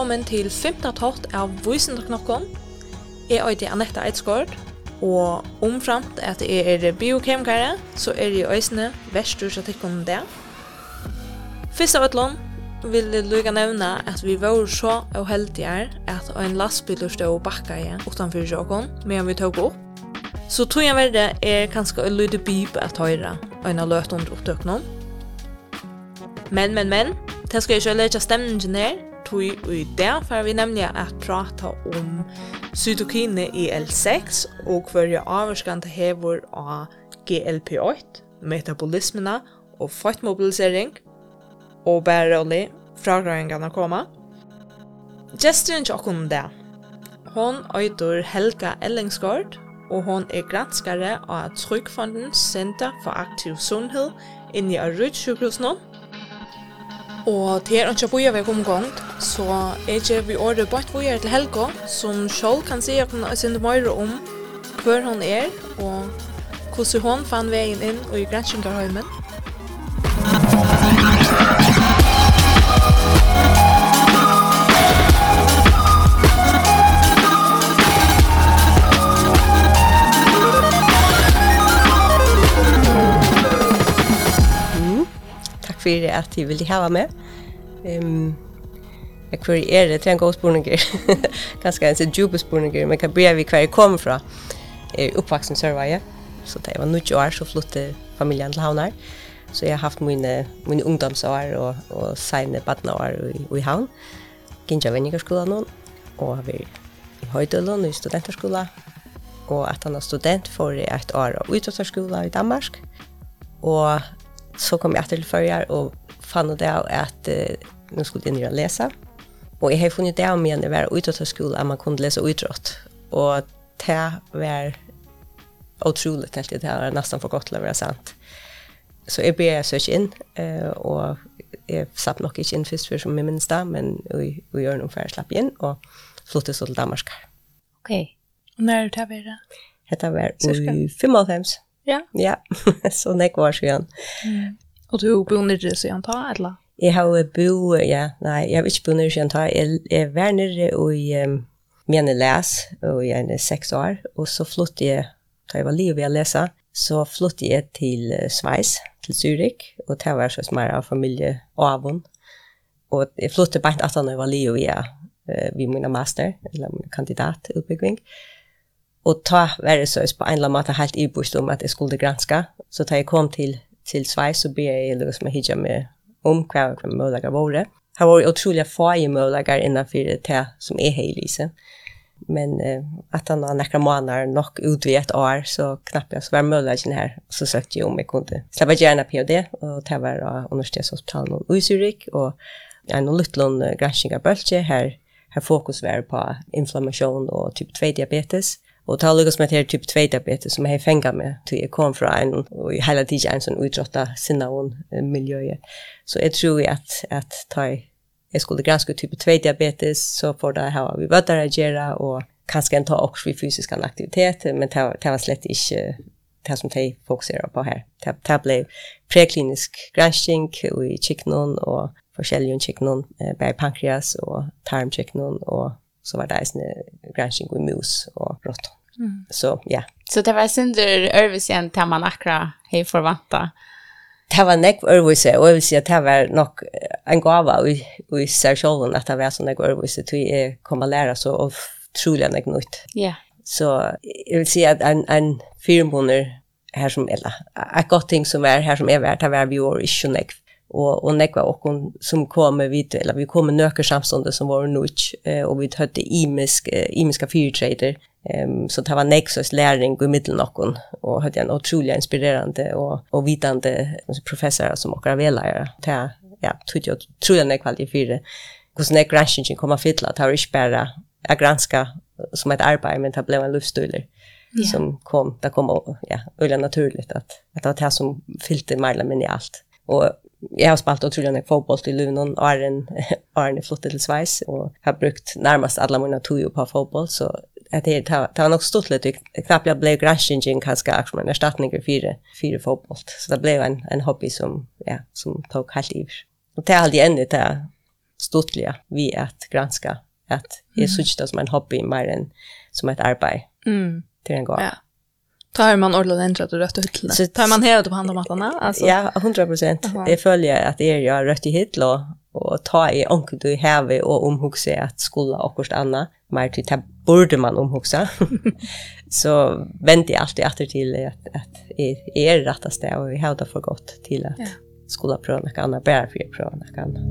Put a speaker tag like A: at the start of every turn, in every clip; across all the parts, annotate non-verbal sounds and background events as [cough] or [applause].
A: velkommen til 15. tått av Vysen. Jeg er Anette Eidsgård, og omframt at jeg er biokemikere, så er jeg øsne verst ur om det. Først av etlån vil jeg lykke nevne at vi var så uheldige at en lastbil stod og bakket utenfor sjåkken, medan vi tok opp. Så tog jeg verre er kanskje en lydde bib at høyre, og en av løtene opptøkene. Men, men, men, det skal jeg ikke lage stemningen her, tui i dag, for vi nemlig at prata om cytokine i L6 og hverja avvarskan til hevor av GLP-8, metabolismina og fettmobilisering og bare og li fragrøyngarna koma. Gesturen til okkur det. Hon øyder Helga Ellingsgård, og hon er granskare av Tryggfondens Center for Aktiv Sundhed inni av Rydtsjukhusen, Og til er ikke bøyer vi kom gongt, så er ikke vi året bort bøyer til Helga, som selv kan si at hun er sinde mer om hver hun er, og hvordan hun fann veien inn og i granskingarhøymen.
B: för att de vill ha med. Um, Jag kvar är det, tre [laughs] er en god spurninger. Ganske en så djupe spurninger, men kan bli vi kvar kommer från eh uppvuxen er så det var 90 år, så flyttade familjen till Havnar. Så jag har haft mina mina ungdomsår och och sina barnår i, i Havn. Ginja Venningerskolen nå, och har vi i Høydølen i studenterskolen. Og at han er student for et år och utøtterskolen i Danmark. Og så kom jag till förjar och fann det att uh, nu skulle jag ner läsa. Och jag har funnit det om igen när jag var ute av skolan att man kunde läsa utrått. Och det var otroligt helt det här nästan för gott att vara sant. Så jag började söka in eh, och jag satt nog inte in först för som jeg minnes men vi, vi nog för att släppa in och flyttade så till Danmark.
A: Okej. Okay. Och när är det her?
B: Dette var i 95.
A: Ja.
B: Ja, [laughs] så nek var siden.
A: Mm. Og du bor nere siden ta, eller?
B: Jeg har bo, ja, nei, jeg har ikke bo nere siden ta. Jeg, jeg var nere i um, mine les, og jeg er seks år, og så flyttet jeg, da jeg var livet å lese, så flyttet jeg til Sveis, til Zürich, og det var så smere av familie og avon. Og jeg flyttet bare etter når jeg var livet uh, ved min master, eller min kandidatutbygging. Mm Och ta være det så på en eller annan helt ibost om att jeg skulle granska. Så da jag kom till, till Schweiz så ble jeg liksom hijja med om hva hva mølager våre. Her var utrolig få i mølager innenfor det som er her i Lise. Men eh, at han har nekra måneder nok ut i et år, så knappt jeg så var mølagen her. Så søkte jeg om jeg kunne slippe gjerne PhD, og det var av Universitetshospitalen i Zürich, og en uh, granskning av bølge her her fokus var på inflammation og typ 2 diabetes. Och ta lukkast med her typ 2 diabetes som jag fänga med till jeg kom från en i hela tiden en sånn utrotta sinna og miljöer. Så jag tror att, att ta jeg skulle granske typ 2 diabetes så får det här vi vad där og och kanske ta också vi fysisk aktivitet men det, det var slett inte det som de fokuserer på här. Det, det preklinisk granskning i chicknon och forskjelligen chicknon, eh, pankreas och tarmchicknon och så var det en gransking i mus och råttor. Mm. Så ja.
C: Så det var synder övrigt igen till man akra hej för förvanta.
B: Det var nek övrigt och jag vill säga att det var nog en gåva i, i sig själv att det var så nek övrigt att vi kommer lära så och troligen nek nytt.
C: Ja. Yeah.
B: Så jag vill säga att en, en fyra här som eller ett gott ting som är här som är värt att vara vi år i Schöneck och och nekva och som kommer vid eller vi kommer nöker samstunde som var nutch eh, och vi hadde imisk imiska fyrtrader Ehm så det var nexus läring i mitten nokon och hade en otroligt inspirerande och och vitande professor som och avlärare. ta ja, tror jag tror jag när kvalificerar. Kus när crashingen kommer fylla tar ich bara a granska som ett arbete men det blev en livsstil yeah. som kom där kom ja, öle naturligt att att det var det som fyllde Marla men i allt. Och jag har spelat otroligt mycket fotboll i Lunon och Arn [laughs] Arn är flott till Schweiz och har brukt närmast alla mina tog på fotboll så att det tar tar nog stort lite knappt jag blev grashingen kanske också men ersättning för fyra fyra fotboll så det blev en en hobby som ja som tog helt i och det har alltid ända där stortliga vi att granska att det såg det som en hobby mer än som ett arbete
A: mm.
B: till en gång.
A: Ja. Tar man ordentligt ändrat och rött och hyttla?
B: Så
A: tar man helt på hand om matlarna? Alltså.
B: Ja, 100 procent.
A: Uh.
B: Jag följer att er jag rött i hyttla och ta i onkel du häve och omhuxa att skola och kost anna. Mer till det borde man omhuxa. så väntar jag alltid efter till att, att er, er rättaste och vi hävdar för gott till att
A: ja.
B: skola pröva något annat, bära för pröva något annat.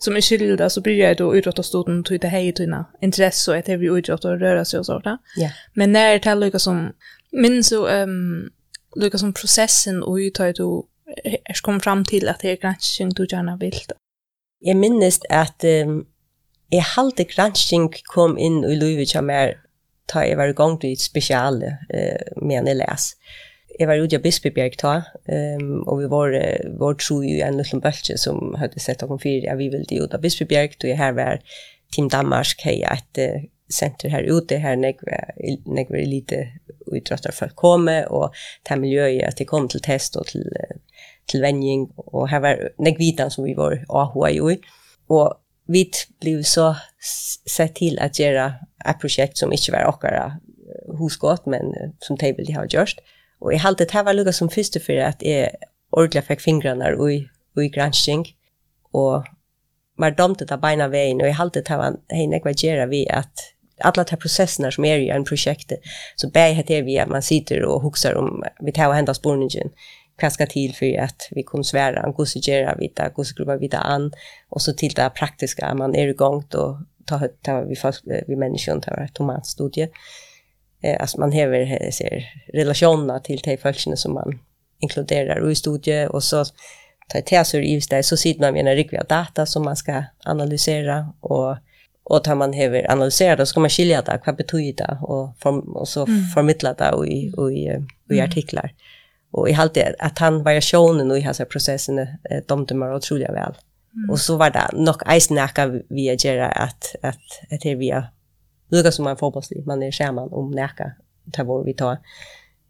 A: som är skilda så blir jag då utråta till det här hej tina intresse och att jag vill utråta och röra sig och sånt.
B: Yeah.
A: Men när det är lika som minns så um, lika som processen och ut har då jag kom fram till att det är granskning du gärna vill.
B: Jag minns att um, jag halde granskning kom in i livet som är ta jag var igång till ett special eh, med en läs jeg var ute av Bispebjerg ta um, og vi var var tro i en liten bølge som hadde sett om ja, vi ville ut av Bispebjerg og jeg her var Team Danmark hej ett senter her ute her nekve när vi lite utröstar för komma och ta miljö att det kom til test och till til vending, og her var negvitan som vi var AHA i, og vi blev så sett til at gjøre et projekt som ikke var okkara hos men som table de har gjort. Og jeg halte det var lukka som første for at jeg ordentlig fikk fingrene i, i gransking, og var domte av beina veien, og jeg halte det var hei nekva gjerra vi at alla de processerna som är i en projekt så bär det är vi att man sitter och huxar om vi tar och händer spårningen vad ska till för att vi kommer svära en gosse göra vita gosse gruva vita an och så till det praktiska man är igång då ta ta vi fast vi människan tar ett tomatstudie eh, att man häver ser relationerna till de folkene som man inkluderar i studie och så tar teser i det så sitter man med en riktig data som man ska analysera och och tar man häver analysera då ska man skilja det vad betyder det och form, och så förmedla det i i, i artiklar. Och i allt det att han variationen och i hans processen eh, de dömer otroligt väl. Mm. Och så var det nog eisen näka vi att göra att att att det via lukar som man fotbollslig, man är skärman om näka, tar vår vi tar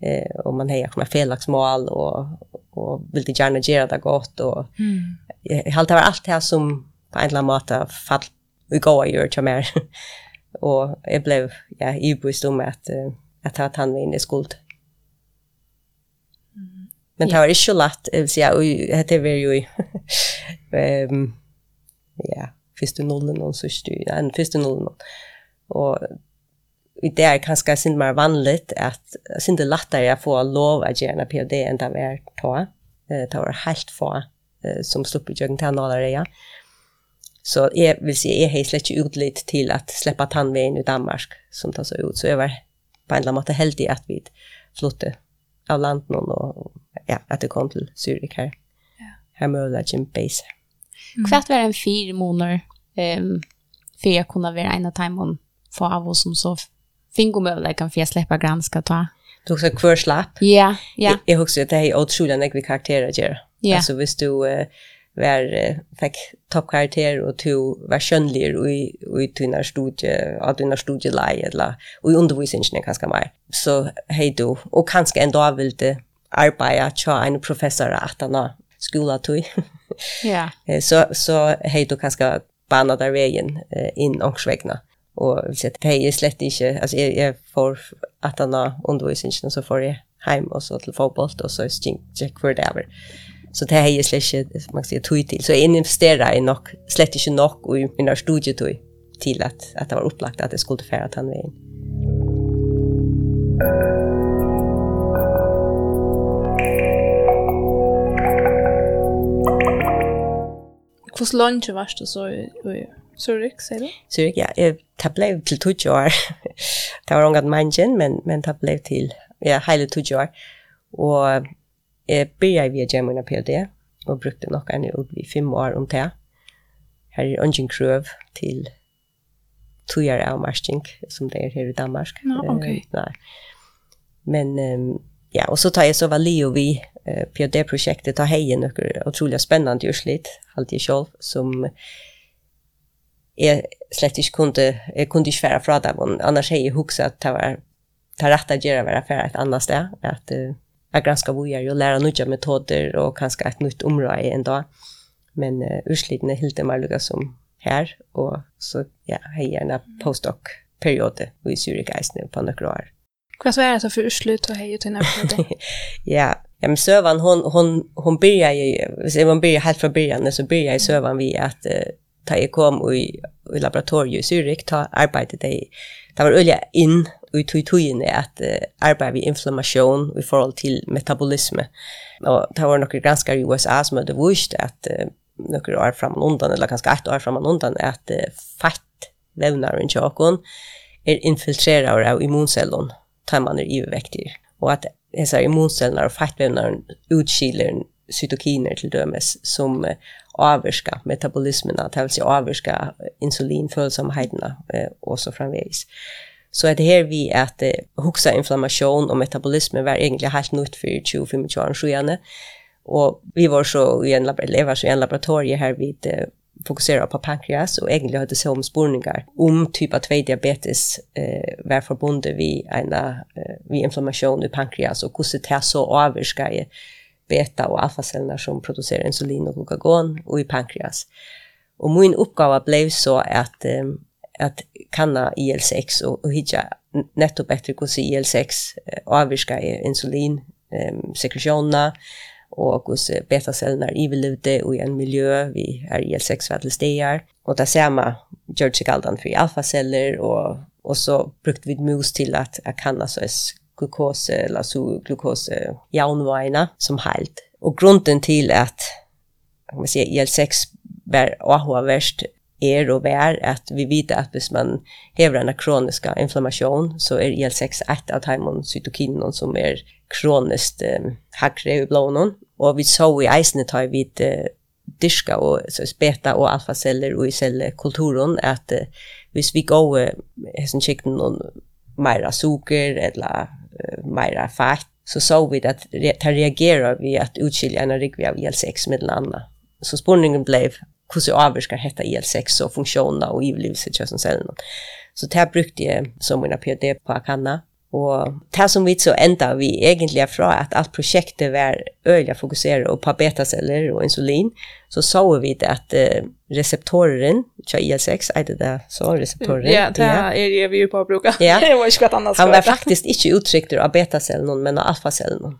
B: eh och man hejar kommer felaktsmål och och vill det gärna göra det gott och
A: mm.
B: jag har allt det här som på en eller annan måte fall vi går ju till mer [laughs] och jag blev ja ibevist om att att ha han in i skuld. Men det var inte lett, jeg vil si, och det var ju ehm ja, første nullen, og så styr, en första nollen. Och i det är kanske synd mer vanligt att synd det lettere å få lov att göra PhD enn det är ta. Eh Det var helt få som slipper i inte några det. Så jeg vill säga jeg har slett ikke utlitt till att släppa tannveien i Danmark som tas ut så jag var på en måte heldig at vi flyttade av landet och ja, att det kom till Zürich här. Ja. Här möjliga en base. Mm.
C: Kvart var en fyra månader um, för jag kunde vara av timon få av oss som så fingomövligheten för jag släppa granska ta.
B: Du också kvar slapp?
C: Ja, yeah, ja.
B: Yeah. Jag husker att det är otroligt när vi karakterer gör.
C: Ja.
B: Alltså hvis du uh, var, uh, fick toppkarakter och du var könlig och i, i dina studier, av dina studieleje eller och i undervisningen ganska mer. Så hej du. Och kanske en dag vill du arbeta tja en professor att han har skolat
C: Ja. [laughs]
B: Så, så hej då kanske bana där vägen eh, in och svägna och så att det är slett inte alltså jag, jag får att han har undervisningen så får jag hem och så till fotboll och så stink check för det över. Så det är slett inte man kan säga tog till så jag investerar i nog slett inte nog i mina studier tog till att att det var upplagt att det skulle färra att han var
A: in. Hvordan lønner varst du så i Zurich, säger du?
B: Zurich, ja. Det ble til 20 år. det var ungat mangen, men, men det ble til ja, hele 20 år. Og jeg begynte via Gemini PhD, og brukte nok en ut i fem år om det. Her er ungen krøv til år av marsking, som det er her i Danmark.
A: No, ok.
B: Uh, nei. Men um, ja, og så tar jeg så var Leo vi uh, PhD-prosjektet, tar heien noe utrolig spennende gjørslitt, alltid selv, som uh, jeg slett ikke kunde, jeg kunde inte svära från dem. Annars har jeg hukset att det var ta rätta att göra vara för ett annat ställe. Att uh, jag granskar vad jag gör och lära nya metoder och kanske ett nytt område en dag. Men uh, urslitna helt det som här. Och så ja, har jag gärna postdoc-period i Zürich nu på några år.
A: Vad så är det för urslut och hej till nästa?
B: ja, Ja, men Sövan, hon, hon, hon börjar ju, om man börjar helt från början, så börjar Sövan vi att uh, ta jeg kom i, i laboratoriet i Zürich, ta arbeidet jeg, det var øye inn i tog togene at uh, arbeid vi inflammasjon i forhold til metabolisme. Og det var noen granskar i USA som hadde vist at uh, noen år fram og undan, eller kanskje ett år fram og undan, at uh, fett vevnaren tjåkon er infiltrerar av immuncellon, tar man er ivervektig. Og at disse immuncellerna og fettvevnaren utskiler cytokiner til dømes som uh, avvirka metabolismen, det vill säga avvirka insulinfølsomhetene eh, och så framvegis. Så er det här vi att eh, inflammation och metabolism var egentligen helt nytt för 20-25 år sedan. Och vi var så i en, lever så i en laboratorie här vi eh, fokuserar på pankreas och egentligen hade så om spårningar om typ av 2 diabetes eh var förbundet vi ena eh, vi inflammation i pankreas och hur det så avskar beta- och alfacellerna som producerar insulin och glukagon och i pankreas. Och min uppgåva blev så att um, att kanna IL6 och, och hitta netto bättre hur IL6 avvirka insulin um, sekretionerna och hos betacellerna i vilute och i en miljö vi är IL6 värdelsdelar. Och det samma gör sig allt för alfaceller och, och så brukte vi mus till att, att kanna så glukose, eller så glukose jaunvaina som helt. Och grunden till att kan man säga IL6 var AHA-värst är och är att vi vet att hvis man häver en kronisk inflammation så är IL6 ett av de cytokinen som är kroniskt eh, hackre i blånen. Och vi så i eisene tar vi eh, dyrka och så beta och alfaceller och i cellkulturen att eh, hvis vi går eh, hessen kikten någon mera socker eller mera fakt så så vi att det reagerar vi att utskilja en rigvi av IL6 med den andra. Så spårningen blev hur så avskar hetta IL6 och funktionerna och i livsituationen. Så det här brukte jag som mina PhD på Akanna. Og det som vi så enda vi egentlig fra at alt prosjektet var øyelig fokuseret på betaceller og insulin, så så vi det at uh, reseptoren, ikke IL-6, er det det så, reseptoren?
A: Ja, det er det vi er på å bruke.
B: Ja.
A: det var ikke annars.
B: Han var faktisk ikke uttrykt av betacellen, men av alfacellen.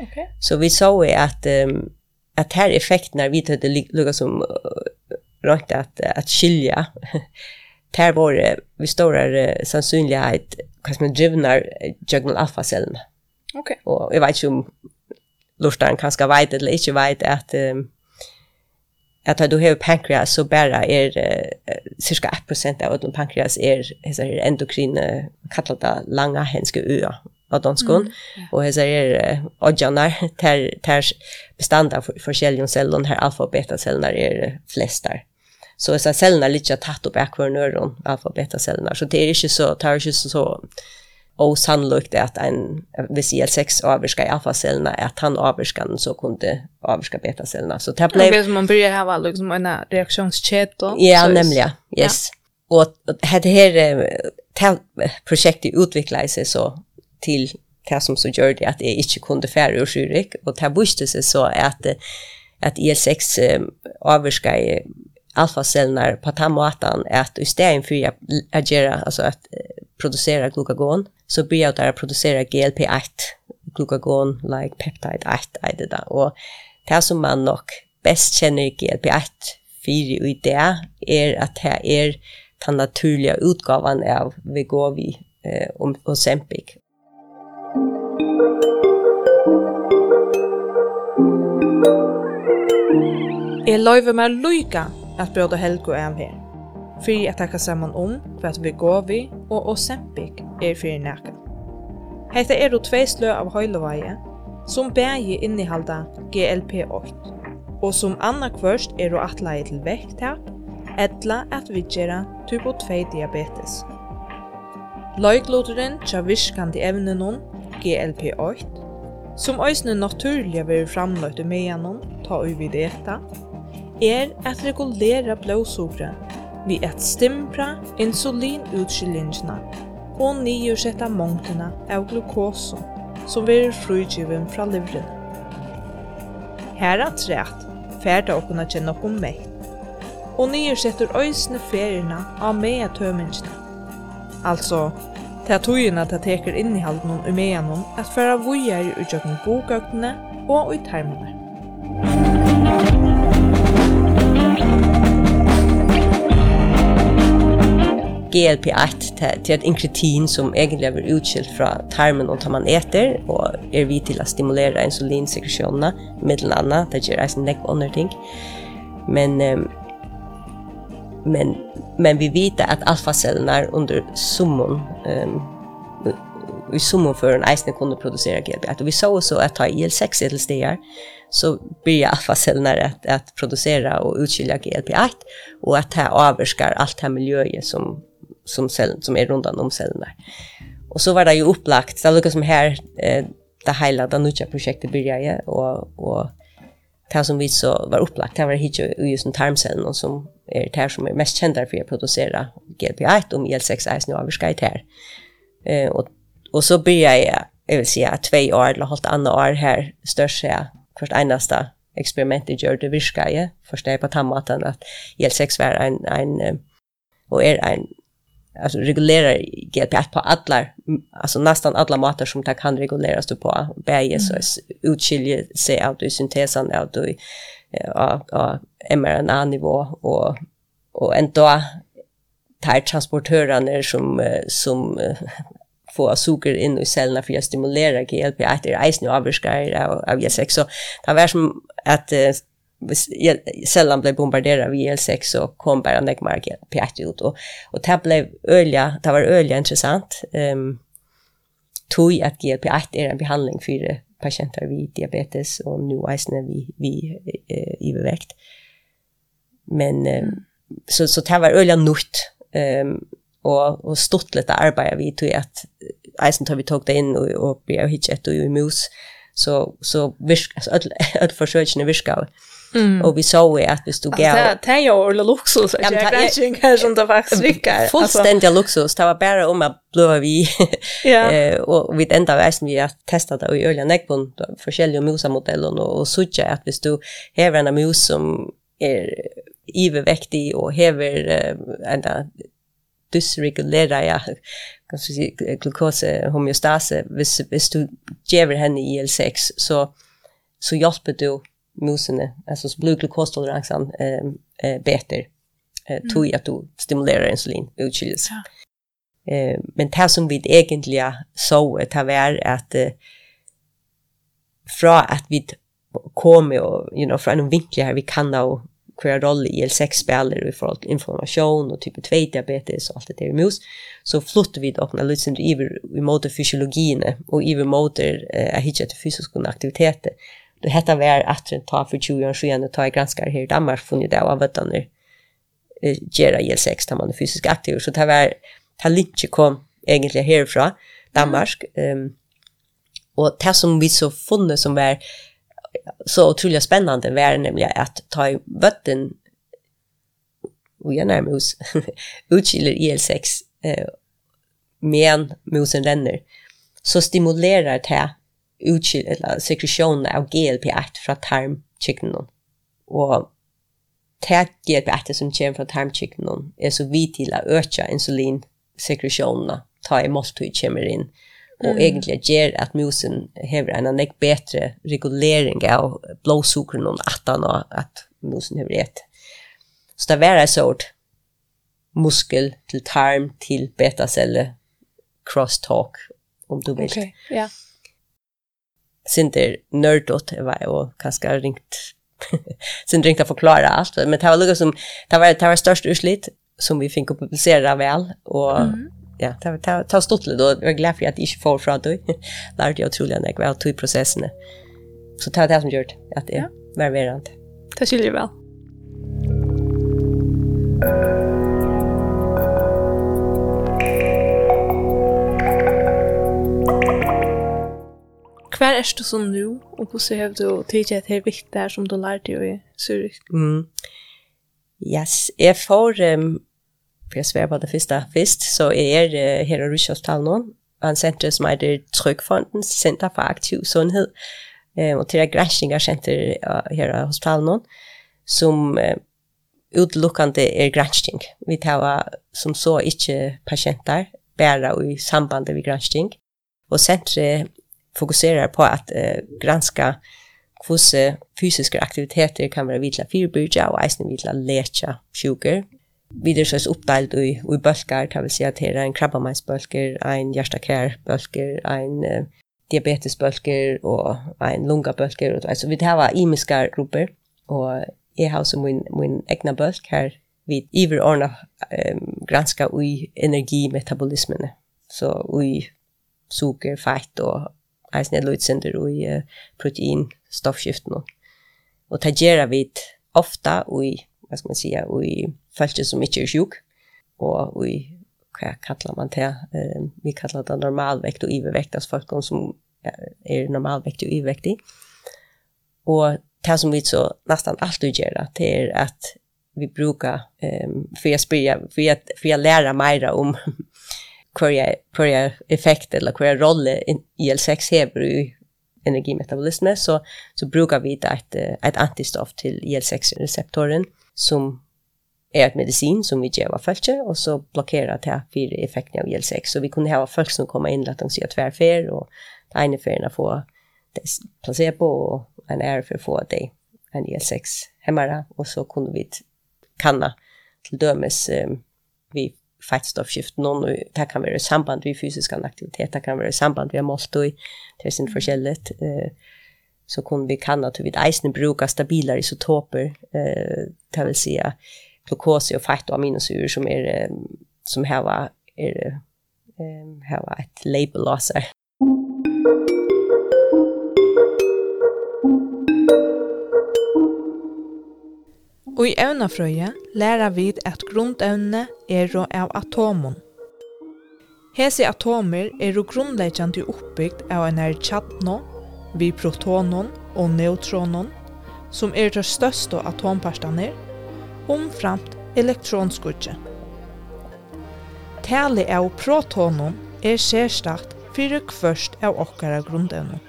A: Okay.
B: Så vi så at, um, at her effekten er vi til det lukket som uh, rønt at, at skilja [laughs] där var det vi stora sannsynlighet kanske man drivnar jugnal alfa cellen.
A: Okej.
B: Okay. Och jag vet ju om lustan kanske vet eller inte vet att um, att du har pankreas så bara är uh, cirka 1% av den pankreas är hesa är endokrine kallade långa hänska öar av danskon mm, ja. och hesa är uh, odjanar ter ter bestanda för för cellon här alfa och beta cellerna är flestar så är så cellerna lite tätt upp back för neuron alfa beta cellerna så det är inte så tar inte så osannolikt att en VCL6 avviskar alfa-cellerna, att han avviskar den så kunde avviska beta-cellerna. Så det blev...
A: Det man börjar ha liksom en reaktionskedja.
B: Ja, så nämligen. Yes. Ja. Och det här projektet utvecklade sig så till det som så gör det att det inte kunde färre och Zürich. Och det visste sig så att, att IL6 avviskar alfacellerna på tammatan att istället för att agera alltså att producera glukagon så börjar det att producera GLP-1 glukagon like peptide 1 är det där och det som man nog bäst känner GLP-1 för i det är att det är den naturliga utgåvan av Vegovi eh, och, och Zempic.
A: Jeg løyver meg lykke at bråda helgo er her. Fyrir at takka saman om hva vi går vi og sempik er fyrir næka. Hetta er tvei slø av høylovæje som bægi innihalda GLP-8 og som anna kvørst er å atleie til vekttap etla at vi gjerra typo 2 diabetes. Løygloturen tja virkandi evnenon GLP-8 som òsne naturliga veri framløyt i meanon ta vid eta, er at regulera blåsukra vi at stimpra insulinutskillingina og niursetta mongtena av glukoso som verður frugivin fra livren. Her at ferda færda okkurna kjenne okkur meitt og niursetter øysene ferina av mea tømingina. Altså, til at tøyina til teker innihalden og meanon at færa vujer i utjøkken bogøktene og i termene.
B: GLP-1 til et inkretin som egentlig er utskilt fra tarmen og tar man eter, og er vi til å stimulere insulinsekresjonene, middelen annet, det gjør eisen nekk og andre ting. Men, men, men vi vet at alfacellene er under summen um, i summen for en eisen kunne producera GLP-1. Og vi så også at ta IL-6 til stegar, så blir alfacellerna att, att producera och utskilja GLP-1 och att det avskar allt det här miljöet som, som, cell, som är runt om cellerna. Och så var det ju upplagt, det lukar som här, eh, det hela det nya projektet började och, och det som vi så var upplagt, det var hitje just en tarmcellen och som är det här som är mest kända för att producera GLP-1 om IL-6 är nu det här. Eh, och Och så började jag, jag vill säga, två år eller halvt andra år här, störst jag, först enaste experimentet gjorde virka jag, först jag på tammaten att IL6 var en, en, och är en, alltså regulerar GLP-1 på alla, alltså nästan alla matar som det kan reguleras på, bäge mm. så utskiljer sig av i syntesen av det av, av mRNA-nivå och, och ändå tar transportörerna som, som få socker in i cellerna för att stimulera GLP-1 i eisen och avvirskar av, av IL-6. Så det var som att eh, sällan blev bombarderad av IL-6 så kom bara Negmar GLP-1 ut. Och, och det, blev ölja, det var ölja intressant. Um, tog att GLP-1 är en behandling för patienter vid diabetes och nu eisen vi vi eh, övervägt. Men eh, mm. så, så det var ölja nytt. Um, och och stort lite arbete vi tog att eisen tar vi tog det in och och vi har hittat och i mus så så visk alltså all all [laughs] försöken viska Mm. Och vi såg ju att vi stod
A: gav. Alltså, det är ju orla luxus. Jag vet inte hur som det faktiskt rycker.
B: Fullständiga luxus. Det var bara om att blöva vi. [laughs] Ja. eh, Och vi enda väsen vi har testa det i öliga näckbund. Forskjelliga musamodeller och, och sådär att vi stod häver en mus som är ivervektig och häver uh, enda dysregulera jag kan säga glukose homeostase hvis hvis du ger henne IL6 så så hjälper du musene alltså så blir glukostoleransen eh, eh bättre eh tog mm. att du stimulerar insulin utskiljs. Ja. Eh men det som vi egentligen så det vär att eh, från att vi kommer och you know från en vinkel här vi kan då kvar roll i IL6 spelar i förhåll till information och typ 2 diabetes och allt det där i mus, så flyttar vi det åpne lydsende vi i måte och og iver måte eh, att hitta fysisk aktivitet aktiviteter. Det heter vi er at en tar for 20 år siden og tar i granskar her i Danmark funnet det av avvettene gjøre IL6 tar man er fysisk aktiv, så det var det ikke kom egentlig herfra, Danmark, um, og det som vi så funnet som var så otroligt spännande var det nämligen att ta i vatten. Och jag närmar oss [laughs] utkilar IL6 eh, men musen ränner. Så stimulerar det utkilar eller sekretion av GLP-1 från tarmkycknen och det GLP-1 som kommer från tarmkycknen är så vid till att öka insulinsekretionerna. Ta i måltid kommer in og mm. egentlig gjør at musen har en annen bedre regulering av blåsukren og atan og at musen har rett. Så det er en sort muskel til tarm til betacelle crosstalk, om du vil.
A: Okay, ja. Yeah.
B: Sinter nördåt var och kanske ringt sen ringt att förklara allt men det var som det var det var störst urslit som vi fick publicera väl och mm ja, det var, det var stått litt, og jeg var glad for at jeg ikke får fra [laughs] det. Lærte jeg utrolig enn jeg var tog prosessene. Så det var det som gjør det, at jeg var verant.
A: Det skiljer vel. Hver er du som nå, og hvordan har du tidligere at det er viktig der som du lærte i Zürich?
B: Mm. Yes, jeg får... Um, för jag svär på det första fest, så är er här her i Rigshospital Norden, Och en senter som heter Center för Aktiv sundhet. eh, och det Græsninger Center här i Hospital Norden, som eh, utelukkende er granskning. Vi tar som så ikke patienter, bare i samband med gransking. og centret fokuserar på at eh, granska hvordan fysiske aktiviteter kan være vidla fyrbyrja og eisen vidla lecha sjuker vi er sås oppdelt i, i bølger, det vil si at her er en krabbameinsbølger, en hjertekærbølger, en uh, diabetesbølger og en lungabølger. Og, altså, vi har imiske grupper, og jeg har så min, min egna bølg her, vi iverordna um, granska i energimetabolismene, så i sukker, feit og eisen er løytsender i uh, protein, stoffskiftene. Og det gjør vi ofta i vad ska man säga, i fallet som inte är sjuk och i vad kallar man det? Eh, vi kallar det normalvekt och ivervekt, alltså folk som är normalvekt och överviktig. Och det som vi så nästan alltid gör det är att vi brukar ehm för jag spela för jag, för jag lära mig om [laughs] kvar kvar effekt eller kvar roll i IL6 har i energimetabolismen så så brukar vi ett ett antistoff till IL6 receptorn som är ett medicin som vi ger folk och så blockerar det för effekten av IL6 så vi kunde ha folk som kommer in att de ser tvärfer och det ena få får placebo och en är för få dig en IL6 hemmara och så kunde vi kanna till dömes um, vi fettstoffskift någon och det kan vara i samband med fysisk aktivitet, det kan vara i samband med måltid, det är sin förskälligt. Uh, så kunde vi kan att vi eisen bruka stabila isotoper eh det vill säga glukos och fett och aminosyror som är som här var är ehm här var ett label loss.
A: Og i evnafrøye lærer vi at grunnevne er av atomen. Hese atomer er grunnleggjande oppbygd av en her tjadno vi protonon og neutronon, som er det største atomparstene, omframt elektronskudget. Tale av protonon er særstakt fyrir kvørst av okkara grunnevne.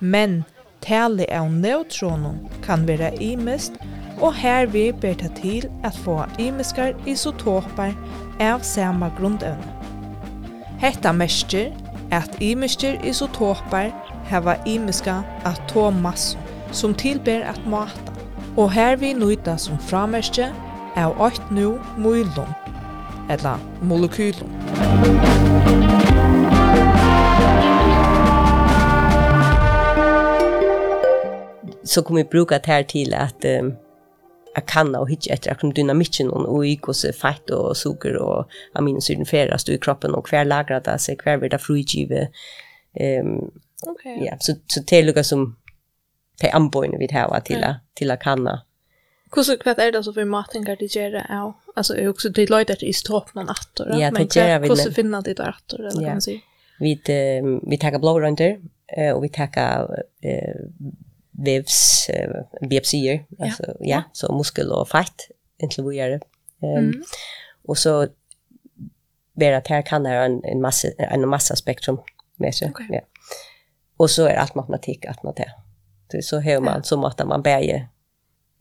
A: Men tale av neutronon kan vera imest, og her vi ber ta til at få imiskar isotopar av sama grunnevne. Hetta mestir at imiskir isotopar hava imiska atommass som tilber at mata, og her vi nøyta som framerskje av 8 nu mylum, eller molekylum.
B: Så kommer vi bruka det her til at um, kanna kan og efter att dynamiken og i hvordan fett og sukker og aminosyren ferast i kroppen og kvar lagrar det seg, hver vid det frigive ehm Okej.
A: Okay.
B: Ja, så så det lukar som på anbojen vid här till ja. till kanna.
A: Hur så kvart är det så för maten kan det göra ja. Alltså är också det låter att i toppen att
B: då.
A: Ja,
B: det gör vi. Hur
A: så finna det där då
B: eller
A: kan se.
B: Vi vi tar blow runt och vi tar eh vevs biopsier alltså ja,
A: ja
B: så muskel och fett inte vad gör det. Ehm och så vera att här kan det en en massa en massa spektrum med sig.
A: Okay.
B: Ja. Och så är det allt matematik att man det. så hör man så att man bäger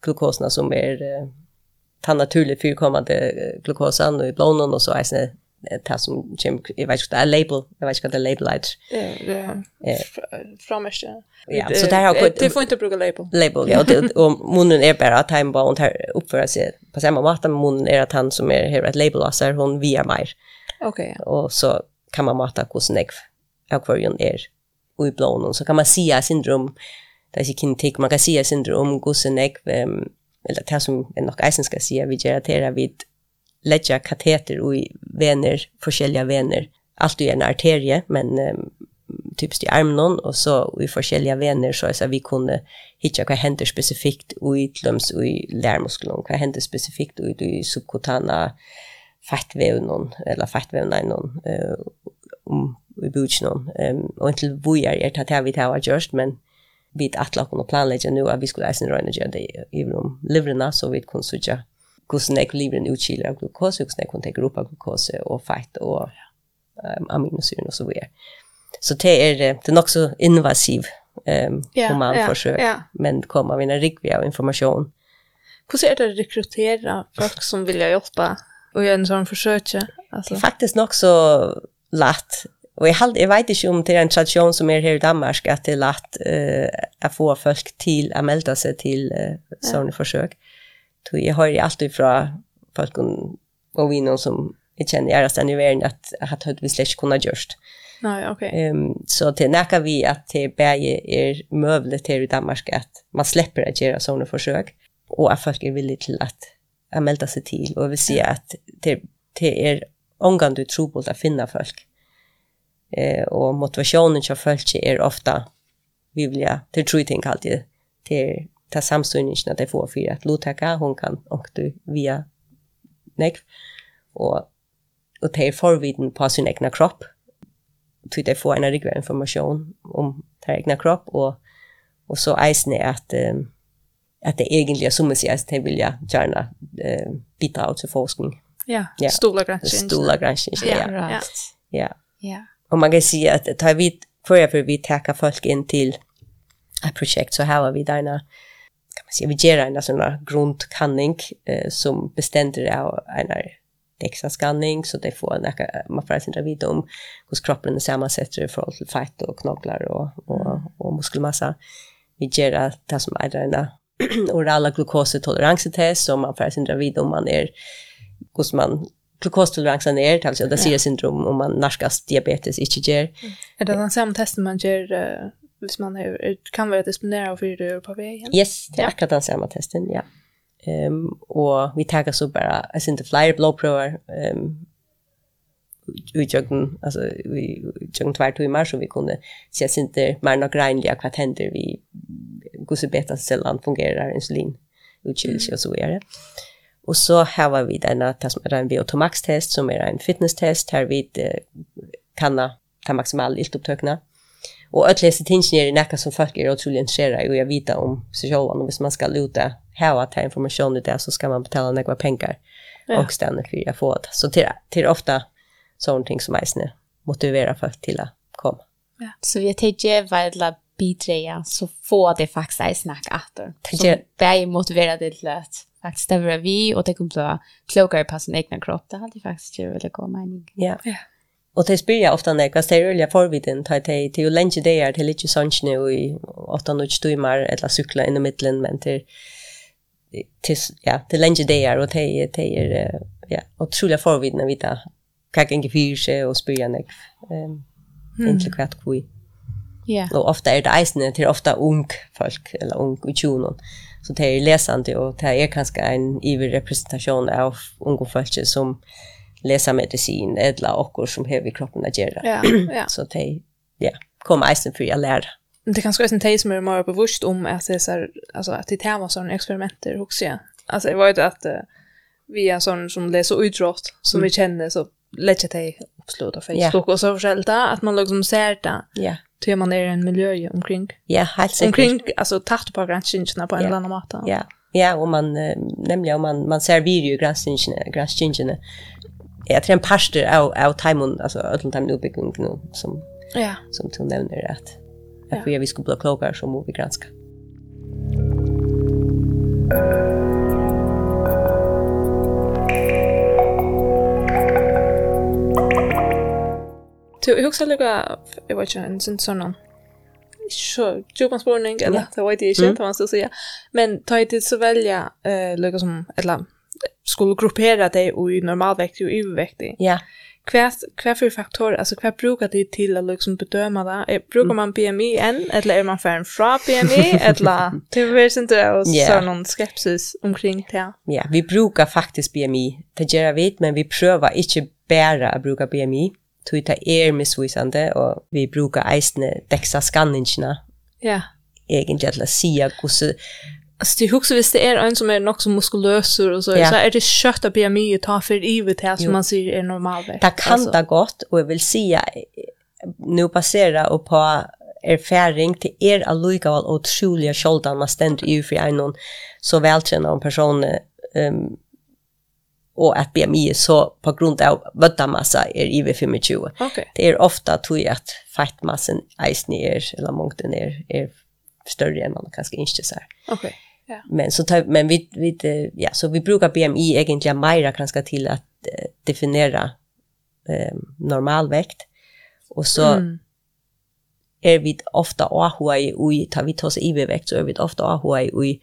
B: glukosna som är eh, naturligt fyrkommande glukosan och i blodet och så är det det som Jim jag vet inte det är label jag vet inte vad det label
A: är framest, ja.
B: Så där har gått
A: det får inte bruka label.
B: Label ja och, [laughs] och munnen är bara att han bara och uppföra sig på samma matta med munnen är att han som är här ett label och så är hon via mer.
A: Okej okay, ja.
B: och så kan man mata hur snägg akvarium är i blånen. Så kan man säga syndrom, det är inte kinetik, man kan säga syndrom, gossenäck, um, eller det som jag nog eisen ska säga, vi relaterar vid lägga kateter i vener, forskjelliga vener. Allt i en arterie, men um, typiskt i armen och så i forskjelliga vener så att vi kunde hitta vad händer specifikt i tlums och i lärmuskeln, vad händer specifikt i subkutana fettvävnen eller fettvävnen någon eh om i bygden. Ehm och inte vi är er att vi tar just men vi vet att locka och planlägga nu att vi skulle äta rena gör det i rum livrarna så vi kan söka lever en utkiler av glukose, hvordan jeg kan ta grupp av glukose och fett och um, aminosyren och så vidare. Så det är det är nok så invasiv ehm um,
A: yeah,
B: man
A: yeah, försöker yeah.
B: men komma med en riktig information.
A: Hvordan er det rekrytera folk som vill hjelpe och göra en sån forsøk? alltså?
B: Det är faktiskt nok så lätt Och jeg, held, jeg vet ikke om det er en tradisjon som är här i Danmark att det är lätt att få folk till att melde sig till uh, sånne ja. försök. Så jag har ju alltid fra folk og vi noen som jeg kjenner gjerne stedet i verden, at jeg att hade vi slett kunna kunne Nej,
A: okej. ok.
B: Ehm så det näka vi att det bare är möjligt här i Danmark att man släpper att göra sånne försök och att folk er villige til till att melde seg sig till och vi ser att det det är omgang du tror på å finna folk eh, og motivationen til folk er ofta vi vill ja till true ting alltid till ta samstundningen att det får för att lotaka hon kan och du via nek och och ta förviden på sin egna kropp till det får en riktig information om ta egna kropp och och så eisne att um, att det egentligen som man säger att vill jag gärna eh, bidra till forskning.
A: Ja,
B: ja.
A: yeah. stora
B: gränser. Stora gränser, ja.
A: Ja,
B: ja.
C: ja.
B: Og man kan si at tar vi för vi takker folk in till et projekt så har vi denne, kan man si, vi gjør en sånn grundkanning eh, som beständer av en DEXA-skanning så det får en, man får sin vid om hvordan kroppen er sammansatt i forhold til feit och knoklar och, och, og muskelmassa. Vi gjør det som er en orala glukosetoleransetest så man får sin vid om man är hvordan man glukostoleransen er, altså det sier syndrom om man narskas diabetes ikke gjør.
A: Er det den samme testen man gjør uh, hvis man har, kan være disponeret for det på veien?
B: Yes, det er akkurat den samme testen, ja. Ehm um, og vi tar så bara alltså inte flyer flere ehm um, vi jögn alltså vi jögn tvärt i mars och vi kunde se att inte mer några gränliga vad vi går så bättre fungerer, fungerar insulin utkylelse och så videre. Mm. Og så har vi denne, det som er en biotomax-test som er en fitness-test her vi uh, kan ta maksimale iltopptøkene. Og alle disse tingene är näka som folk er utrolig otroligt i, og jeg vet om sig själva. Och hvis man skal luta här att ta informasjon i det, så skal man betale några penger,
A: ja.
B: og stanna for å få det. Så till, till ofte sånne ting som eisene motiverer folk til å komme. Ja.
C: Så vi tänker väl bidra, så får det faktiskt är snack efter. Så bär motivera det till att faktiskt stävra vi och det kommer bli klokare på sin egna kropp. Det hade faktiskt ju väldigt god mening.
B: Ja.
A: ja.
B: Och det spyr ofta när jag ställer öliga förviden till det till ju länge det är till lite sånt nu i åtta och timmar eller cykla in i mitten men till till ja till länge det är och det det är ja otroligt förviden vid det kaka en gefyrse och spyr jag ehm inte kvart kvui.
C: Ja.
B: Och ofta är det isen till ofta ung folk eller ung utjunon. Mm så det är läsande och det är kanske en iver representation av unga folk som läser medicin eller och som har i kroppen att göra.
A: Ja, ja. [clears throat]
B: Så det ja, kom eisen för att
A: lära. Det kanske är en tej som är mer bevisst om att det är så här, alltså att det är experimenter också. Ja. Alltså det var ju att uh, vi är sån som läser utrått som mm. vi känner så lägger det uppslut av Facebook yeah. och så försälta att man liksom ser det.
B: Ja.
A: Yeah till man är en miljö omkring.
B: Ja, helt säkert.
A: Omkring alltså tatt på gränskingarna på en eller annan måte.
B: Ja. Ja, och man nämligen om man man ser video gränskinjerna, gränskinjerna. Jag tror en parster av av timon alltså ödlan timon uppbyggning nu som
A: ja.
B: som till nämner att
A: att
B: vi vi skulle bli klokare så må vi granska.
A: Du, jag huxar lika, jag vet inte, en sån sån så djupans spårning, eller det vet jag inte, mm. man ska säga. Men ta i så välja, eh, lika som, eller skulle gruppera dig i normalväktig och överväktig.
B: Ja.
A: Hva, hva for faktorer, alltså hva bruker de till å liksom bedöma det. Er, brukar man BMI enn, eller är man ferdig fra BMI eller det vet inte
B: och
A: så noen skepsis omkring det.
B: Ja, vi brukar faktiskt BMI. Det gör vi, men vi prövar inte bare att bruka BMI tog det er misvisande, og vi brukar eisne deksa skanningsna.
A: Ja.
B: Egentlig til å sia hvordan...
A: Alltså det huxar visst det är en som är nog så muskulös och så
B: ja.
A: så är det kött att BMI mycket ta för ivet här som man ser är normalt.
B: Det kan det gott och jag vill säga nu passera och på erfaring til er allikevel utrolig sjoldan man stender i for en så så veltrennende person um, og at BMI så på grund av vöddamassa är er över 25.
A: Okay.
B: Det är ofta tror jag att fettmassan eisen är eller mångden är är större än man kanske inte så här.
A: Okej. Ja.
B: Men så tar, men vi vi ja så vi brukar BMI egentligen mera kanske till att äh, definiera eh, normalvikt och så
A: mm.
B: är vi ofta ahua i ta vi tar sig i vekt så är vi ofta ahua i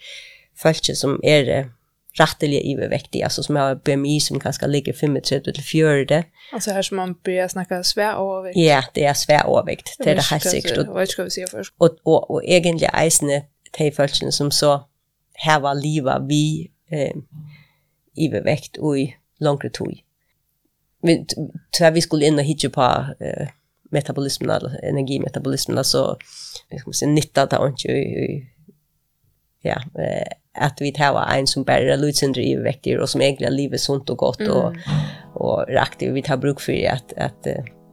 B: folk som är ratteliga överviktig alltså som har BMI som kanske ligger 35 till 40.
A: Alltså här som man börjar snacka svär övervikt.
B: Ja, det är svär övervikt. Det är det helt säkert.
A: Och vad vi säga först?
B: Och och og egentligen eisne de folkene som så här var liva vi eh övervikt och i langere tog. Men tror vi skulle inn og hitje på eh metabolismen eller energimetabolismen alltså ska skal si nytta där och ja eh att vi tar en som bara lutsindre i vekter och som egentligen livet sunt och gott och mm. och aktiv vi tar bruk för att att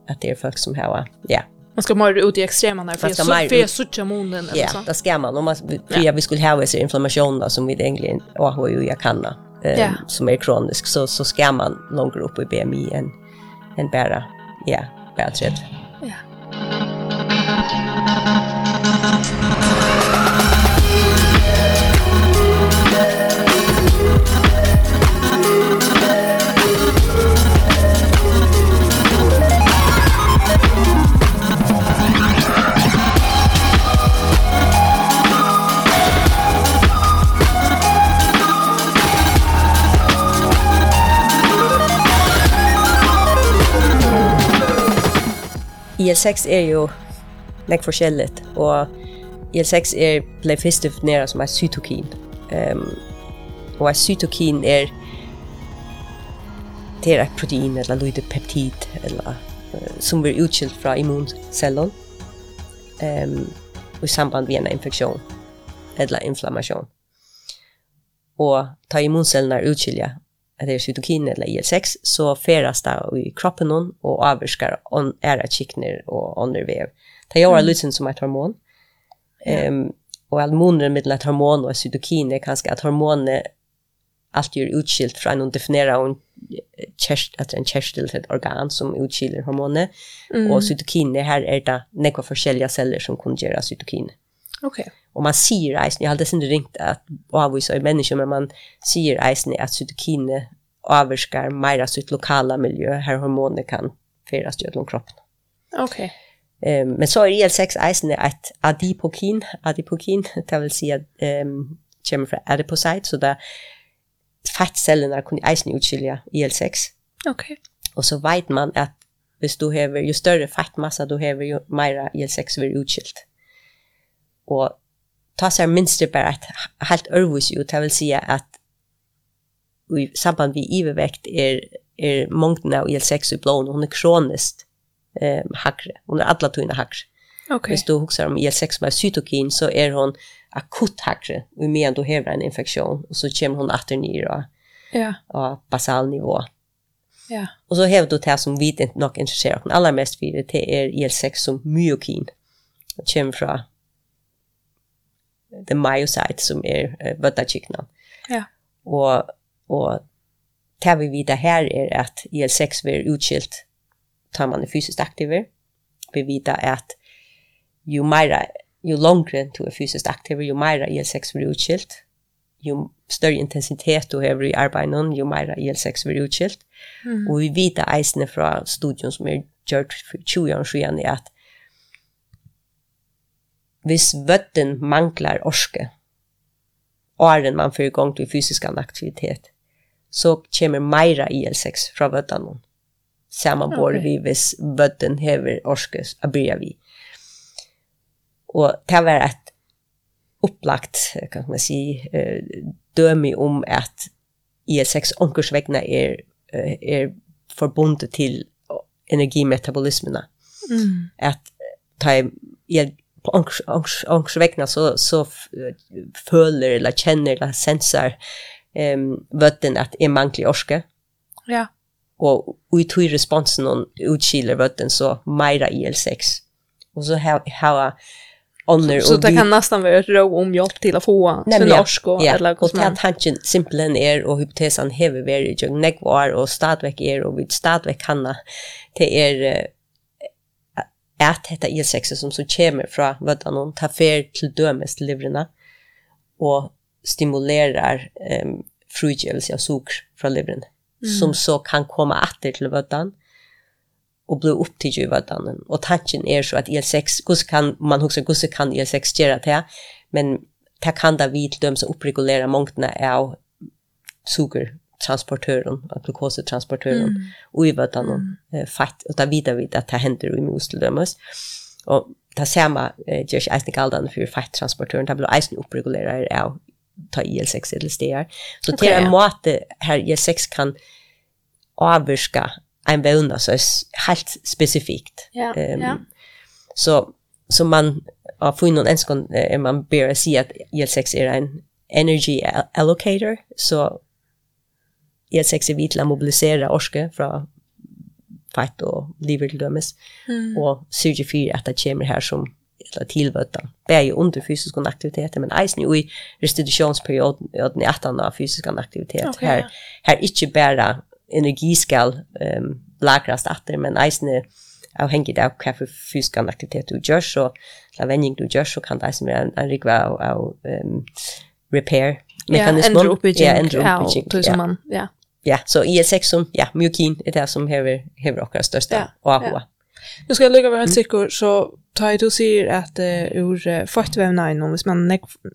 B: att det är folk som har ja
A: Man ska mer ut i extrema när för så för sucha munnen eller så.
B: Ja, det ska man om man för vi skulle ha vissa inflammation då som vi egentligen och har ju jag kan eh som är kronisk så så ska man långt upp i BMI än än bara ja, bättre.
A: Ja.
B: IL6 er jo nek forskjelligt, og IL6 er blei fyrst definera som er cytokin. Um, og er cytokin er det er et protein eller lydepeptid eller uh, som blir utskilt fra immuncellen um, i samband med en infektion eller inflammation. Og ta immuncellene utskilja at det er cytokin eller IL6, så feras det i kroppen hon och avskar on era chickner och undervev. Det gör mm. lysen som ett hormon. Ehm um, och hormoner med ett hormon och cytokin är kanske att hormoner allt gör utskilt från en definiera en chest att en chest till ett organ som utskiljer hormoner
A: mm.
B: och cytokin här är det några olika celler som kan göra cytokin.
A: Okej. Okay.
B: Och man ser eisen, jag hade sen ringt att avvisa i människor, men man ser eisen att cytokine avskar mera sitt lokala miljö, här hormoner kan föras till kroppen.
A: Okej.
B: Ehm um, men så är IL6 eisen ett adipokin, adipokin, det vill säga ehm um, kommer från adipocyte, så där fettcellerna kan eisen utskilja IL6.
A: Okej.
B: Och så vet man att hvis du har ju större fettmassa, då har ju mera IL6 blir utskilt og ta seg minst det bare et helt örvus ut, det vil si at i samband med ivervekt er, er mongten av IL6 i blån, hun er kronist eh, hakre, hun er alle togene hakre.
A: Okay.
B: Hvis du husker om IL6 med cytokin, så er hun akutt hakre, og med du hever en infeksjon, og så kommer hun atter nye og,
A: ja.
B: og basal nivå.
A: Ja.
B: Og så hever du det som vi ikke nok interesserer oss aller mest for, det er IL6 som myokin, og kommer fra the myocyte som är er, vöttakycknan.
A: Ja.
B: Och och det vi vet här är att IL6 blir utskilt tar man är fysiskt aktiv. Vi vet att ju mer ju längre du är fysiskt aktiv ju mer IL6 blir utskilt ju större intensitet du har i arbetet ju mer IL6 blir utskilt.
A: Mm.
B: Och vi vet eisene fra studien som er gjort for 20 år siden er at hvis vøtten manglar orske, åren man fyrir gong til fysisk aktivitet, så kommer meira IL6 fra vøttanen. Saman bor vi hvis vøtten hever orske a börja vi. Og det var et upplagt kan man si, dømi om at IL6 onkursvegna er, er forbundet til energimetabolismene.
A: Mm.
B: At ta jeg på angst, angst, angst vägna så, så føler eller kjenner eller sensar um, vötten att är manglig orske.
A: Ja.
B: Och, och i tog responsen hon utkiler vatten så mera IL6. Och så har jag Onner
A: så, så det kan nästan vara ett råd om hjälp till att få sin norsk och
B: ja,
A: eller
B: kostnad.
A: Ja,
B: och tanken simpelthen är och hypotesen hever vi i jag nekvar och stadväck er och vi stadväck hanna till er at hetta IL-6 som så kommer fra vøddanon tar fer til dømes til livrene og stimulerar um, frugivelse av sukker fra livrene mm. som så kan komme atter til vøddan og bli opptid i vøddanen. Og tanken er så at IL-6, hvordan kan, man husker hvordan kan IL-6 gjøre det, men det kan da vi til dem som oppregulere mångtene av sukker transportören, glukostransportören
A: mm.
B: och i vad den mm. fatt och där vidare vid att det händer i muskeldömes. Och det samma eh, görs eisen galdan för fetttransportören, det blir eisen uppregulerad av ta IL6 eller stegar. Så
A: okay,
B: till en
A: ja.
B: måte här IL6 kan avvirka en beunda så helt specifikt.
A: Ja,
B: um,
A: ja.
B: Så, så man har funnit någon enskon, man börjar se att IL6 är en energy allocator, så E6 er vi til å mobilisere orske fra fett og liver til dømes,
A: mm.
B: og sørge for at det kommer her som eller tilvøtta. Bæði under fysisk aktivitet, men eisen i restitusjonsperioden i atan av fysisk aktivitet.
A: Okay,
B: her, her ikke bare energi skal um, lagrast atter, men eisen er avhengig av hva for fysisk aktivitet du gjør, så la vending du gjør, så kan det eisen være en, en rikva av, av um, repair mekanismen.
A: Ja, endre oppbygging.
B: Ja,
A: endre oppbygging. Ja, ja
B: ja, så IL6 som, ja, myokin är det som hever, hever åkra största
A: ja,
B: och AHA.
A: Ja. Nu ska jag lägga vara helt sikker, så tar jag då säger att uh, ur uh, fettvävna inom, hvis man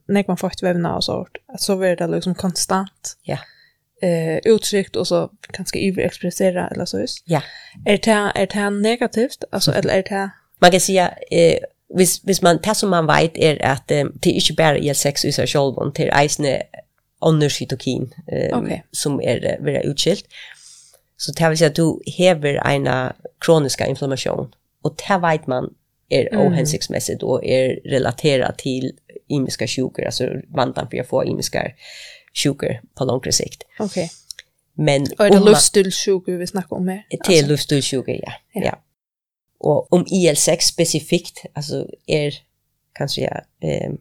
A: nägg man fettvävna och sånt, att så blir det liksom konstant.
B: Ja.
A: Eh, uttryckt och så kanske överexpressera eller så just.
B: Ja.
A: Är det, är det negativt? Alltså, eller är det...
B: Man kan säga, eh, hvis, hvis man, det som man vet er at um, det er ikke bare IL6 i seg selv, det er eisende annor cytokin eh,
A: okay.
B: som är väldigt utskilt. Så det vill säga att du häver en kroniska inflammation och det vet man är
A: mm.
B: ohänsiktsmässigt och är relaterat till imiska sjuker, alltså vantan för att få imiska sjuker på lång sikt.
A: Okej. Okay.
B: Men
A: och är det livsstilssjukor vi snackar om här?
B: Det är livsstilssjukor, ja.
A: ja.
B: ja. Och om IL6 specifikt, alltså är kanske jag... Eh,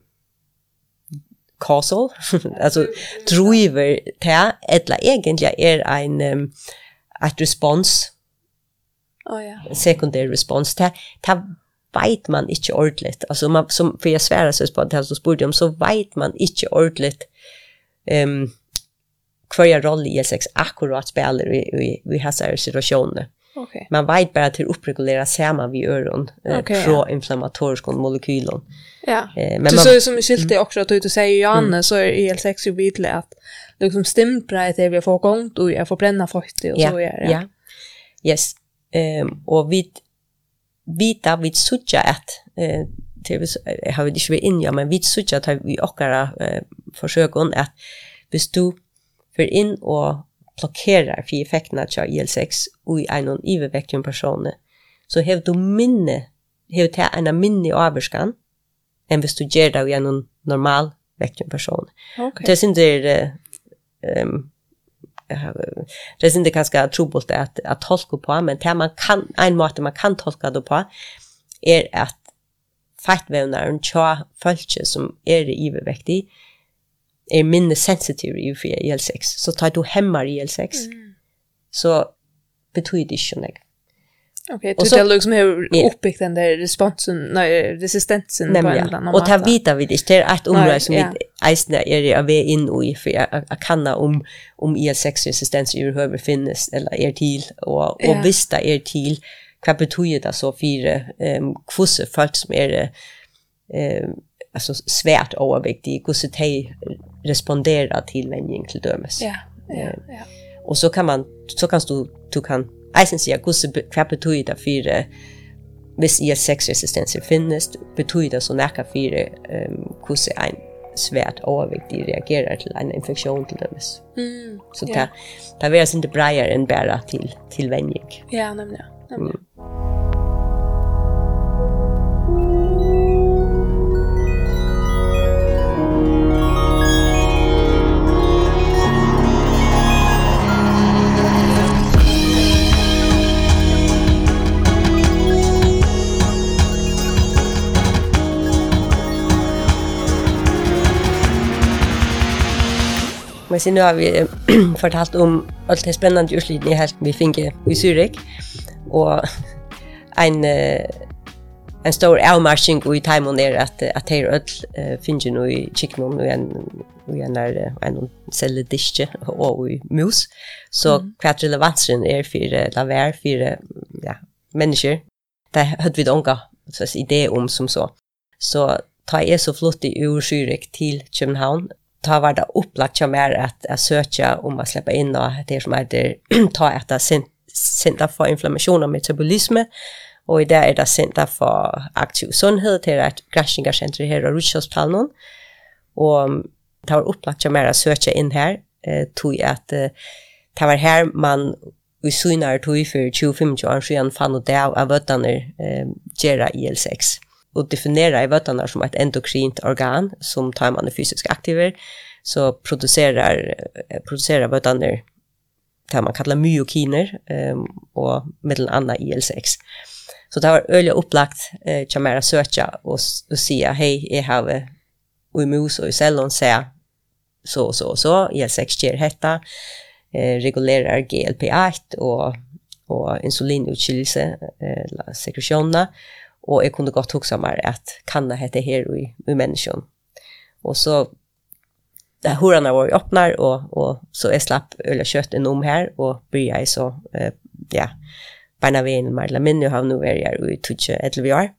B: causal, [laughs] alltså driver det, eller egentligen är en um, ett respons,
A: oh, ja.
B: en sekundär respons, det, det vet man inte ordentligt, alltså man, som, för jag svärar sig på det här som spurgade om, så vet man inte ordentligt um, hver roll ISX akkurat spiller i, i, i hans situasjoner.
A: Okay.
B: Man vet bara till uppregulera uppregulerar samma vid öron eh,
A: okay,
B: proinflammatoriska ja. molekyler.
A: Ja.
B: Eh, men
A: så,
B: man,
A: så som skilt det också att du säger ju mm. så är IL6 ju vidlig att liksom stämpra det vi får gång och jag får bränna fuktigt och
B: ja.
A: så är det.
B: Ja. Yes. Ehm um, och vid vita vid sucha att eh det har vi inte in ja men vid sucha att vi också eh, försöker att bestå för in och blockerar för effekterna av IL6 og i en ivervekkjum person, så har du minne, har du en minne avvarskan, än hvis du gjør det i en normal väckande person.
A: Okay.
B: Det synes jeg er, um, det synes jeg ganska trobolt at, at tolka på, men det man kan, en måte man kan tolka det på, er at fettvävnaren tja følge som er ivervektig, er minne sensitiv i IL6. Så tar du hemmar IL6, mm. så betyder inte något.
A: Okej,
B: okay,
A: det är liksom hur uppbyggt den där responsen, nej, resistensen på en eller annan
B: Och
A: ta
B: vita vi det, det är ett område som vi eisna är i av in i, för jag jag, kan om, om IL-6-resistens i hur finnes, eller är till, och, och visst det är till, vad betyder det så för um, kvosse folk som är um, alltså svärt överviktiga, hur de responderar till vänjning till dömes.
A: Ja, ja, ja.
B: Och så kan man så kan du du kan eisen se gusse det för fire hvis ihr sexresistens finnest betui det så nachka för ehm um, kusse ein svært overvægtige reagerer til en infektion til dem.
A: Mm,
B: så
A: ja.
B: det der vil ikke breier enn bare til, til venjik.
A: Ja, nemlig. nemlig. Mm.
B: men sen nu har vi [clears throat] fortalt om allt det spännande utslidning helt vi finge i Zürich. Och en en stor avmarsching i timon är att att det öll finge nu i chicken nu en vi en där en selle diske och i mus så kvart relevansen är för laver för ja människor det hade vi donka så idé om som så så ta är så flott i ur Zürich till Köpenhamn ta var det upplagt jag mer att att söka om att släppa in och det som heter [clears throat] ta ett center för inflammation och metabolism och i det är det center för aktiv sundhet det är ett crashingarcenter här i Rikshospitalen och det var upplagt jag mer att söka in här eh, tog att eh, det var här man vi synar tog för 25 år sedan fann och det av öttaner eh, gera IL6 och definiera i vøttene som ett endokrint organ som tar man är fysiskt aktiver så producerar producerar vøttene det man kallar myokiner um, och mellan andra IL6. Så det var øyelig upplagt eh, kan man söka och, och säga hei, jeg har og i mus og i cellon säga så og så og så IL6 ger hetta eh, regulerer GLP-1 och och insulinutskillelse eh, sekresjonene, Och jag kunde gott huxa mig att kanna heter her i, i människan. Och så där hurarna var öppnar och, och så jeg slapp öl kjøtt en om här och jeg så, eh, ja, bara vi in med men og har nu vært her i tutsch ett vi år.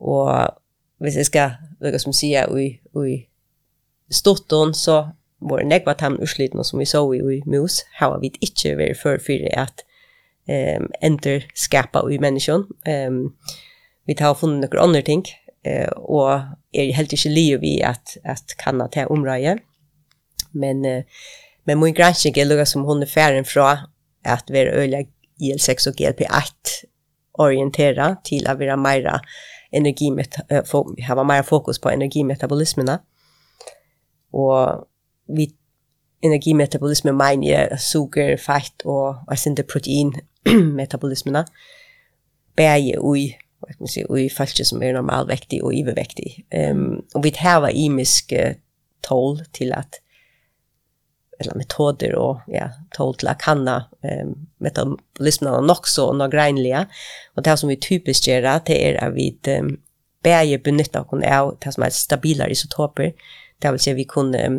B: Og hvis jeg ska lukka som säga i, i storton så var det nekva tam urslitna som vi så i, i mus, har vi inte vært för för att um, enter skapa i människan. Um, vi tar funnet noen andre ting, eh, og er helt ikke liv vi at, at kan ta området. Men, eh, men min gransking er lukket som hun er ferdig fra at være øyelig IL6 og GLP-1 orientera til at være mer energimet, hava mer fokus på energimetabolismene. Og vi energimetabolisme mener suger, fett og, og protein metabolismene. Bæje og vad ska man säga, och i fallet som är normalvektig och övervektig. Um, och vi har imiska tål till att eller metoder och ja, tål till att kanna um, metabolismen nog så några grejnliga. Och det som vi typiskt gör det är att vi um, bäge benytta oss av det som är stabila isotoper. Det vill säga vi kunde um,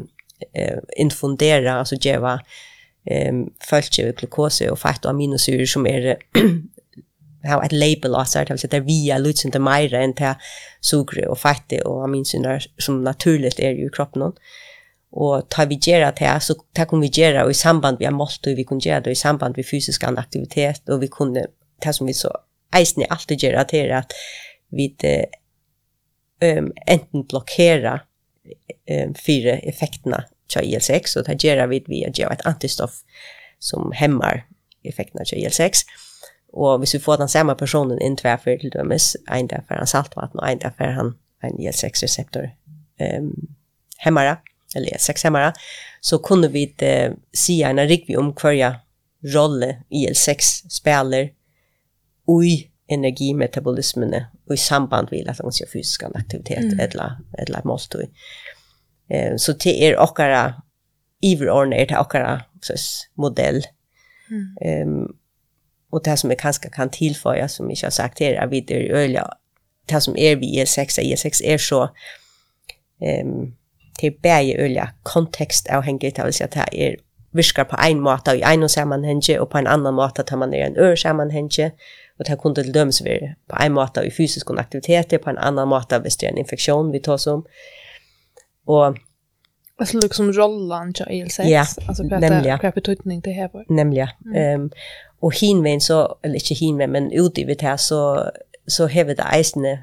B: uh, infundera, alltså ge um, följtje glukose och fett och aminosyror som är [clears throat] ha ett label och så att det via lutsen till mig än till sukre och fette och aminsyner som naturligt är ju kroppen någon. Och tar vi gjøre det så tar kan vi gera i samband med målt, og vi kunne gjøre det i samband med fysisk aktivitet och vi kunde det som vi så eisen alltid det, er att vi um, enten blockera um, fire effekterna til IL6 og det gjør vi via ett antistoff som hämmar effekterna til IL6. Og hvis vi får den samme personen inn tverfer til dømes, en der for han saltvatten, og en der for han en IL-6-reseptor um, hemmere, eller IL-6-hemmere, så kunne vi uh, si en rikvi om hverja rolle IL-6 spiller i energimetabolismene og i samband med at man ser fysisk aktivitet mm. eller, eller måltøy. Eh, så det er okkara iverordnet er det okkara sås, modell. Mm. Um, Och det som är kanske kan tillföra som jag har sagt här är vid det öliga. Det som är vid E6 E6 är så ehm till bäge av kontextavhängigt. Det vill säga att det er viskar på en måte i en sammanhänge och på en annan måte tar man er en ör sammanhänge. Och det kunde til döms vi på en måte i fysisk aktivitet på en annan måte hvis det er en infektion vi tar som. Och
A: Alltså liksom rollan till IL6. Ja, alltså
B: nämligen.
A: Vad betydning till här.
B: Nämligen. Mm. Um, och hinvägen så, eller inte hinvägen, men ute här så, så häver det eisende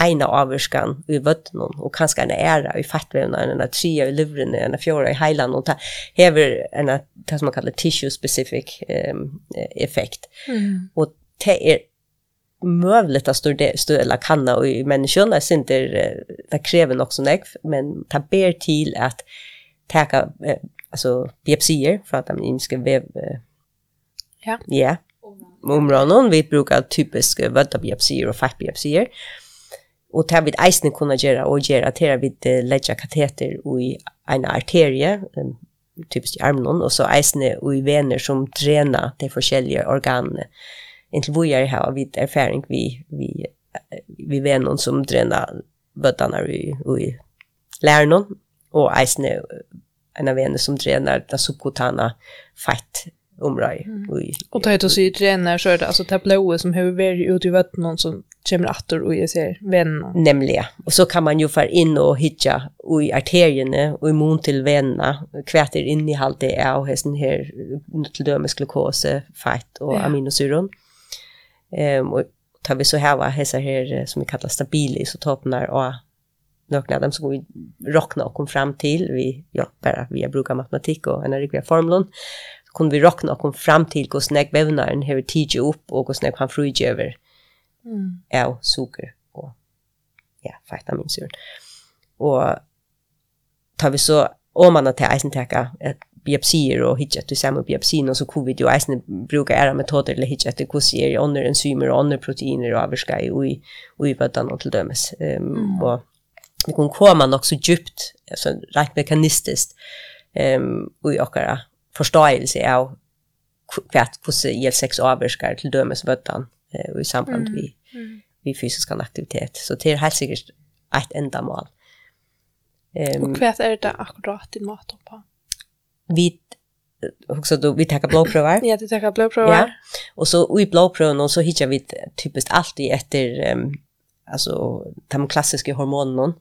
B: ena avvurskan i vötten och kanske en ära i fattvävna, en av trea i livren, en av fjora i heilan och det häver en av det som man kallar tissue-specific um, effekt. Mm. Och det är möjligt att studera eller kanna och i människorna är inte det kräver också näck men ta ber till att täcka alltså biopsier för att de inte ska väv
A: ja.
B: Ja. Områden. Vi brukar typiska vödabiopsier och fettbiopsier. Och det vid eisen kunna göra och göra tera vid lägga kateter i en arterie typiskt i armen och så eisen och i vener som tränar de olika organen inte vad jag har vid erfaring vi vi vi vet någon som tränar bøttene vi vi lär någon och eisne en av vänner som tränar det subkutana fett området. Mm.
A: Och det heter så ju tränar så er det altså det blåa som har vært ute i vattnet någon som kommer atter och jag ser
B: vänner. Nämligen. Och så kan man ju för in och hitta i arterierna och immun mun till kvæter inn i allt det är och hästen här till dömes glukose, fett och aminosyror. Ehm um, och tar vi så här va hessa här som vi kallar stabila isotoper och några av dem som vi rockna och kom fram till vi ja bara vi brukar matematik och energiska formler så kunde vi rockna och kom fram till hur snägg vävnaden hur tidigt upp och hur snägg han fryger över mm. ja socker och ja vitaminsyra och tar vi så om man att eisen täcka ett biopsier og hitje etter samme biopsien, og så kunne vi jo eisne bruke ære metoder til hitje etter hvordan er i andre enzymer og andre proteiner og avvarska i ui, ui og til dømes. Um, mm. Og vi kunne komme nok så djupt, altså rent mekanistisk, um, ui okkara forståelse av kvært hvordan IL6 avvarskar til dømes bøttan uh, i samband vi, mm. vi fysisk aktivitet. Så det er helt sikkert et enda mål.
A: Um, og hva er det akkurat i mat på?
B: vi också då vi tar blodprover.
A: ja, det tar blodprover. Ja.
B: Och så i blodproven så hittar vi typiskt alltid efter um, alltså de klassiska hormonerna,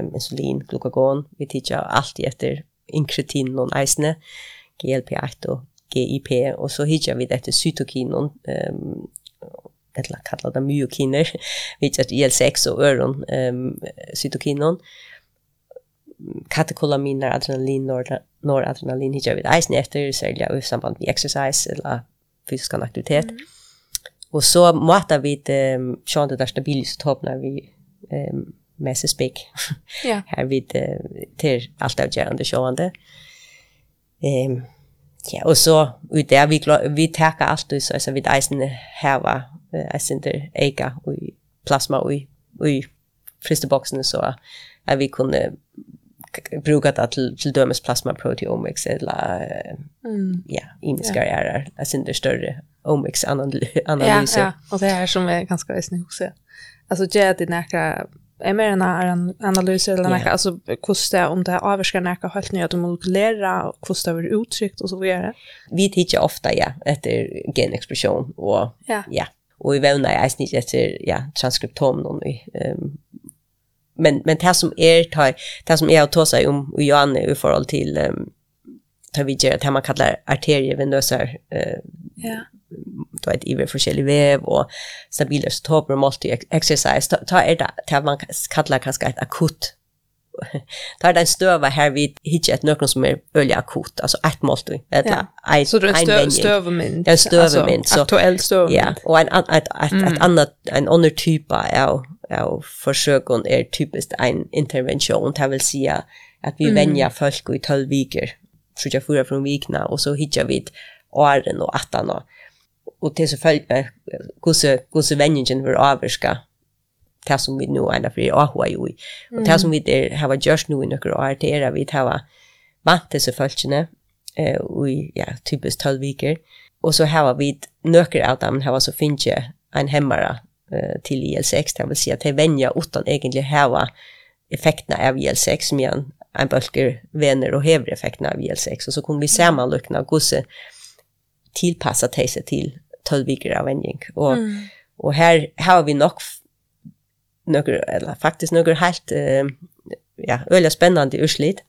B: um, insulin, glukagon, vi tittar alltid efter inkretin och isne, GLP-1 och GIP och så hittar vi efter cytokinon, um, eller kallar det myokiner, vi [laughs] hittar IL-6 och öron, um, cytokinon katekolaminer, adrenalin, noradrenalin, hittar vi eisen efter, särskilt i samband med exercise eller fysisk aktivitet. Mm. Och så matar vi det, um, [laughs] det där stabilisotop när vi um, med sig spik. Ja. Här vid till allt avgörande sånt. Ehm um, ja, och så ut där vi vi täcker allt så alltså vid eisen här var eisen där eka och plasma och i fristeboxen så att vi kunde brukat att till, till dömes plasma proteomics eller mm. ja, imiska ja. är alltså inte större omics analyser.
A: Ja, ja, och det här som är ganska väsentligt också. Alltså det är det näka är mer en analys eller näka yeah. alltså kosta om det avskär näka helt nya molekulera, molekylära kosta över uttryckt och så vidare.
B: Vi tittar ofta ja efter genexpression och ja. ja. Och i vävna är snitt efter ja transkriptom någon i ehm um, men men det som är er, tar det som är er att ta sig om och Johan i förhåll till um, tar vi ger det man kallar arterievenösa eh ja. då ett iver för själva väv och stabila och multi exercise ta, är det tar man kallar kanske ett akut [laughs] tar den stöva här vid hitcha ett nökron som är öliga akut alltså ett målt eller
A: ja. så det är stöva men
B: det är stöva men
A: så aktuell stöva
B: ja och en ett ett annat en annan typ av av försöken är typiskt en intervention. Det vill säga att vi mm. vänjer folk i tolv viker. Så jag fyra från vikna, och så hittar vi åren och attan. Och, och till så följer hur vänjningen för avvärska det som vi nu är ena för AHA ju. Och det som vi är, har gjort nu i några år, det är att vi har vant dessa följande eh, och ja, typiskt tolv viker. Och så har vi några av dem har så finns en hemmare till IL6, det vill säga att det vänjer utan egentligen häva effekterna av IL6 som igen en bölker vänner och häver effekterna av IL6 och så kommer vi sammanlukna och gosse tillpassa till sig till 12 veckor av vänjning och, mm. och här, har vi nog några, eller faktiskt några helt eh, ja, öliga spännande urslid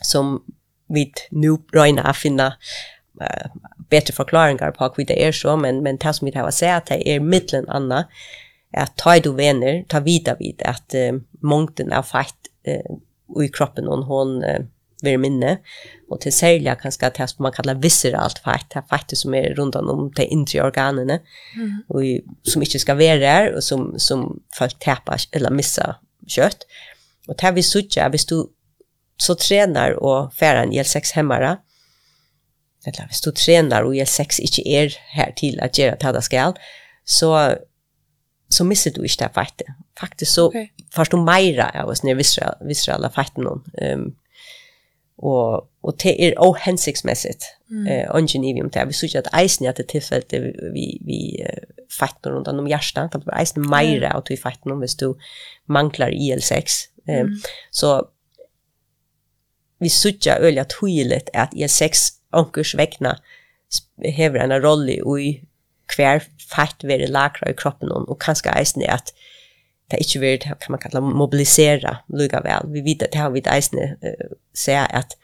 B: som vi nu röjna att finna uh, bättre förklaringar på hur det är så men men tas med att säga att det är mitten anna att ta du vänner ta vida vid att uh, mångden är fett uh, i kroppen hon hon uh, vill minne och till sälja kanske att som man kallar visceralt fett det fett som är runt om de inre organen mm. och som inte ska vara där och som som folk tappar eller missar kött och där vi sucha visst du så tränar och färar en L6 hemmara eller hvis du trener og gjør sex ikke er her til at gjøre det det skal, så, så misser du ikke det fettet. Faktisk så okay. først du mer av oss når vi visste alle fettet noen. Um, og, og det er også hensiktsmessigt. Mm. Uh, Ongen i vi om det. Vi synes at eisen er til tilfellet vi, vi uh, fettet rundt om hjertet. Det var eisen meira av til fettet noen hvis du manglar IL-6. Um, mm. Så vi sutja øyla tøylet at IL-6 onkurs vegna hever en rolle i hver fett veri lakra i kroppen og kanskje eisen er at det ikke vil, kan man kalla, mobilisera lukka vel. Vi vet at det har vi eisen uh, sier at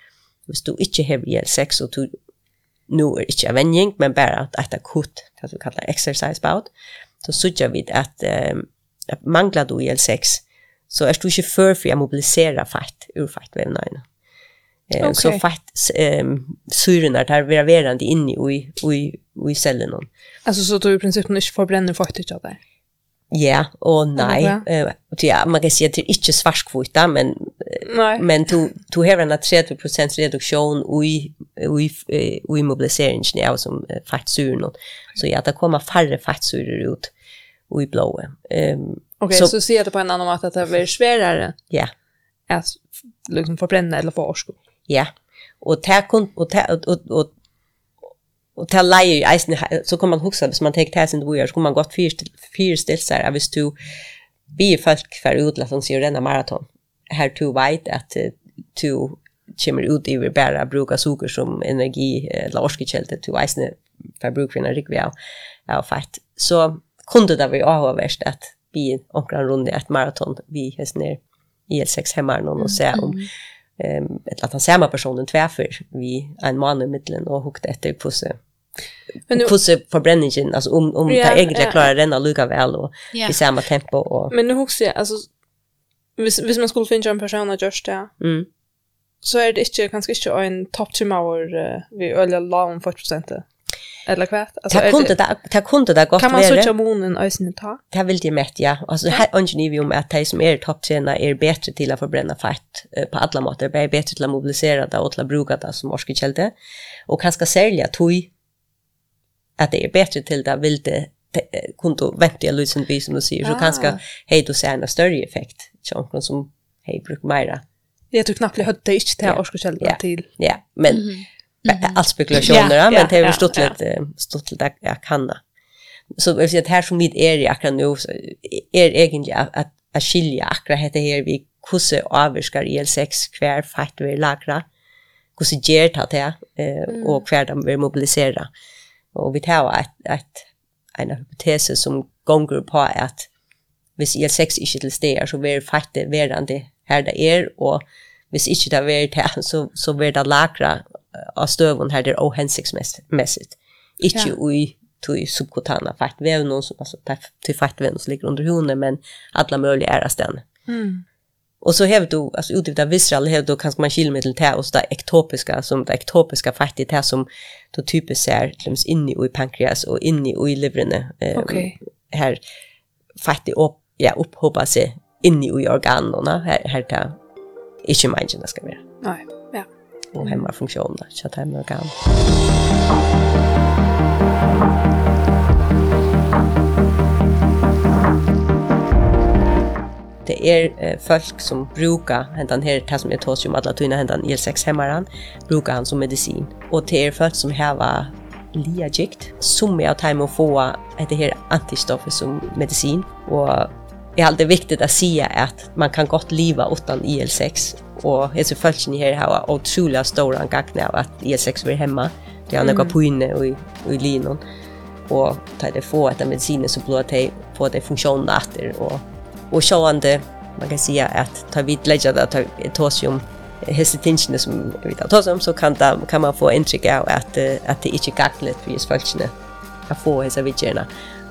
B: hvis du ikke hever gjeld sex og du nu er ikke en vending, men bare at et akutt, det vi kallar exercise bout, så sørger vi at, um, at mangler du gjeld sex, så er du ikke før for å mobilisere fett ur fettvevnene. Eh, okay. Så fett um, syrorna där vi är verande i, i, i cellen.
A: Alltså så du i princip inte förbränner faktiskt av det?
B: Ja, och nej. Eh, ja, man kan säga att det är inte svarskvota, men, nej. men du, du har en 30% reduktion i, i, i mobiliseringen av som fattsyrorna. Så ja, det kommer färre fattsyror ut i blodet. Um,
A: Okej, okay, så, så ser det på en annan måte att det blir svårare?
B: Ja.
A: Att liksom förbränna eller få årskott?
B: Ja. Och ta kun och ta och och och ta lejer i eisen så kan man huske hvis man tar täsen det gör så kan man gott fyra fyra stilsar hvis du be folk for utla som ser denne maraton. Her to vet at to kommer ut i bare bruka sukker som energi eller orskekälta to eisen for bruk för en rikvia av, av fett. Så kunde det være avvärst at vi omkring runt et maraton vi hästner i L6 hemmer noen og se om mm ehm ett att han samma personen tvärför vi en man i mitten och hukte efter pusse. Men nu pusse förbränningen alltså om om ja, det egentligen ja, klarar den att lugga väl och ja. i samma tempo och
A: Men nu hukse alltså vis vis man skulle finna en person att just det. Mm. Så är det inte kanske inte en top 2 hour uh, vi ölla la om 40. Eller vad?
B: Altså, det kunde det det kunde det godt
A: være. Kan man söka månen ösnen ta?
B: Det vill de mätt ja. Alltså her ønsker vi om at de som är topptrener er bättre till att förbränna fett på alla måter, är bättre till att mobilisera det og til å bruka det som orskekälte. Och særlig sälja toj at det är bättre till det vil det kunde vänta jag lösen vi som du säger så kanske hej då ser en större effekt. Chans som hej bruk mera.
A: Jag tror knappt det hade inte till orskekälte till.
B: Ja, men Mm. all spekulationer, ja, men det har stått lite, stått lite jag kan det. Så jag ser att här som mitt är i akkurat nu så är egentligen att, att, att skilja akkurat heter här vi kusse avskar IL6 kvar fakt vi lagra kusse ger ta det eh, och kvar de vill mobilisera. Och vi tar ett, att en hypotes som gånger på att hvis IL6 ikke til steder, så vil fakte verande her det er, og hvis ikke det er det, så, så vil det lagra av støvun her det er ohensiktsmessigt. Ikke ja. ui tui subkutana fettvevnon, som alltså till fettvevnon som ligger under huden, men alla mulig er av ställen. Mm. Och så hävd du, alltså utifrån av visral, hävd du kanske man kilmetel till oss det ektopiska, som det ektopiska fettet här som då typiskt är kläms in i pankreas och in i livrene. Um, okay. Här fettet opp, ja, upphoppar seg in i organene, här, här det inte människorna ska vara.
A: Nej.
B: och hemmafunktioner så att hemma kan. det är eh, folk som brukar den här, det som jag tar om alla tyna händan IL6 hemmaran, brukar han som medicin. Och det är folk som har liagikt, som är att hemma få det här antistoffet som medicin. Och det är alltid viktigt att säga att man kan gott leva utan IL6 og jeg ser følelsen her har utrolig stor angagne av at E6 vil hemma. Det er noe på inne og i, i. Og da det får etter medisiner så blir det de det funksjonen etter. Og, og sjående, man kan si at ta vidt legger det, ta tås jo om hese tingene som vi tar tås om, så kan, da, kan man få inntrykk av at, at det ikke er gaglet for hese følelsene å få hese vidtjerne.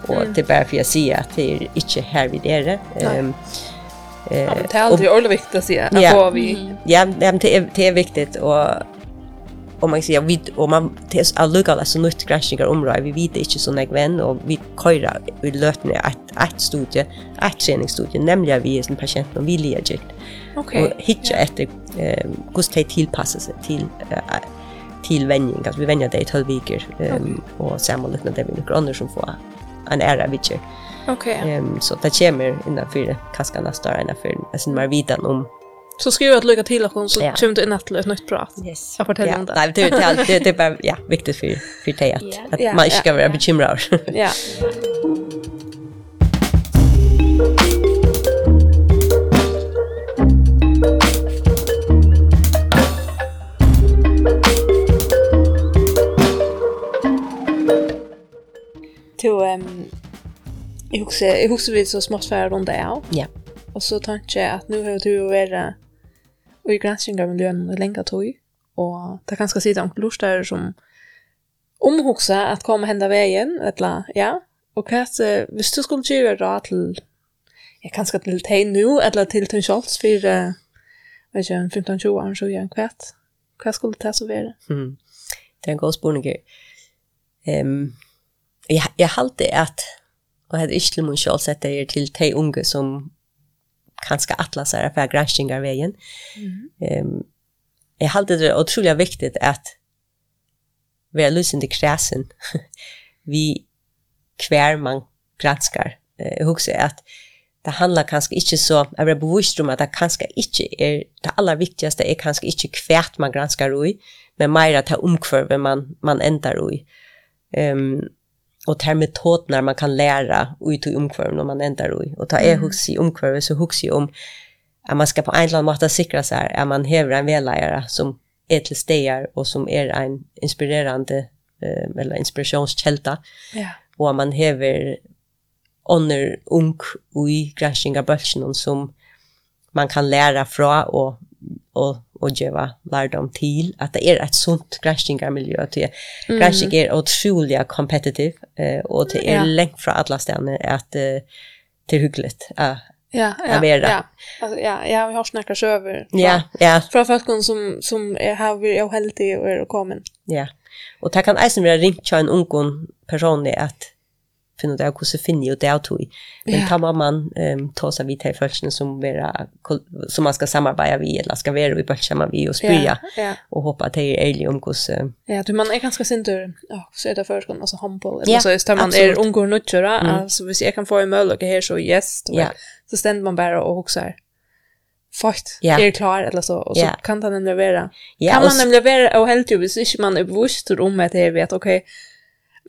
B: Og det er bare for å si at det er ikke her vi er. Um, ja
A: Eh, ja, det är alltid och, viktigt att säga. Ja, vi...
B: Ja, ja det, är, det är viktigt och och man säger vi och man tills alluga alltså nytt granskningar område vi vet inte så när vän och vi köra vi lötne ett ett studie ett träningsstudie nämligen vi är en patient och vilja gick. Okej.
A: Okay.
B: Och hitta ett eh kost det tillpassa sig till eh, till vänjning alltså vi vänjer det i 12 veckor ehm um, okay. och samma liknande det vi några andra som får en ära vidare.
A: Okej. Okay.
B: Ehm så det kommer innan för kaskan nästa år innanför alltså mer vidan om
A: Så skriver jag att lycka till och så
B: ja.
A: kommer du in att ett nytt prat.
B: Yes.
A: Jag fortäller om det.
B: Nej, det är det det är bara ja, viktigt för för dig att,
C: yeah.
B: att
A: yeah.
B: man inte ska vara bekymrad.
A: Ja. [laughs] husker, jeg husker vi så smått for rundt av.
B: Ja.
A: Og så tenkte jeg at nå har du jo vært i granskning av miljøen i lenge tog, og det kan skal si det omkring som omhugsa at komme henda veien, eller, ja, og hva er hvis du skulle gjøre da til, ja, kanskje til teg nå, eller til Tønn för for, vet ikke, 15-20 år, så gjør hva, hva skulle det så være?
B: Mm. Det er en god spørning. Um, jeg, jeg halte at, Og jeg hadde ikke til mun selv sett det til de unge som kanskje atla seg for granskingar veien. Mm -hmm. um, jeg halte det utrolig viktig at vi er lusende kresen vi hver man granskar. Jeg husker at det handlar kanskje ikke så, jeg blir bevisst om at det kanskje ikke er, det aller viktigaste er kanskje ikke hvert man granskar ui, men mer at det omkvarve man, man endar ui. Um, och ter metod när man kan lära ut i omkvarven når man ändrar i och ta är hooks i omkvarven så hooks jeg om at man ska på en eller annen måte sikra så här man hever en vällärare som är til steder och som är en inspirerande eh, eller inspirationskälla
A: ja.
B: och at man hever under ung och i av bölsen som man kan lära från och, och og geva lærdom til at det er et sunt græskingarmiljø at det
A: mm.
B: græsking er utrolig competitive eh, og det er
A: ja.
B: lengt fra alle stedene at eh, det er hyggeligt at
A: Ja, ja, ja. Alltså ja, jag har snackat så över.
B: Ja, ja.
A: Från folk som som är här vi är heldig och är kommen.
B: Ja. Och det kan eisen vara ringt till en ung person att finna ut hur så finner ju det att tog. Men tar man man um, tar sig vid till första som vera som man ska samarbeta vi eller ska vara i början man vi och spyrja
A: ja, ja.
B: och hoppa till ärlig om hur så
A: Ja, du man är ganska sinter ja, så är det förskon alltså
B: handboll
A: eller ja, så just där
B: man
A: är ungår nutchera mm. alltså hvis jag kan få en möjlighet här så yes då
B: ja.
A: så ständer man bara och huxar fakt
B: yeah.
A: är klar eller så och så
B: yeah.
A: kan den leverera.
B: Yeah,
A: kan man leverera och helt ju hvis inte man är bevisst om att det är vet okej okay,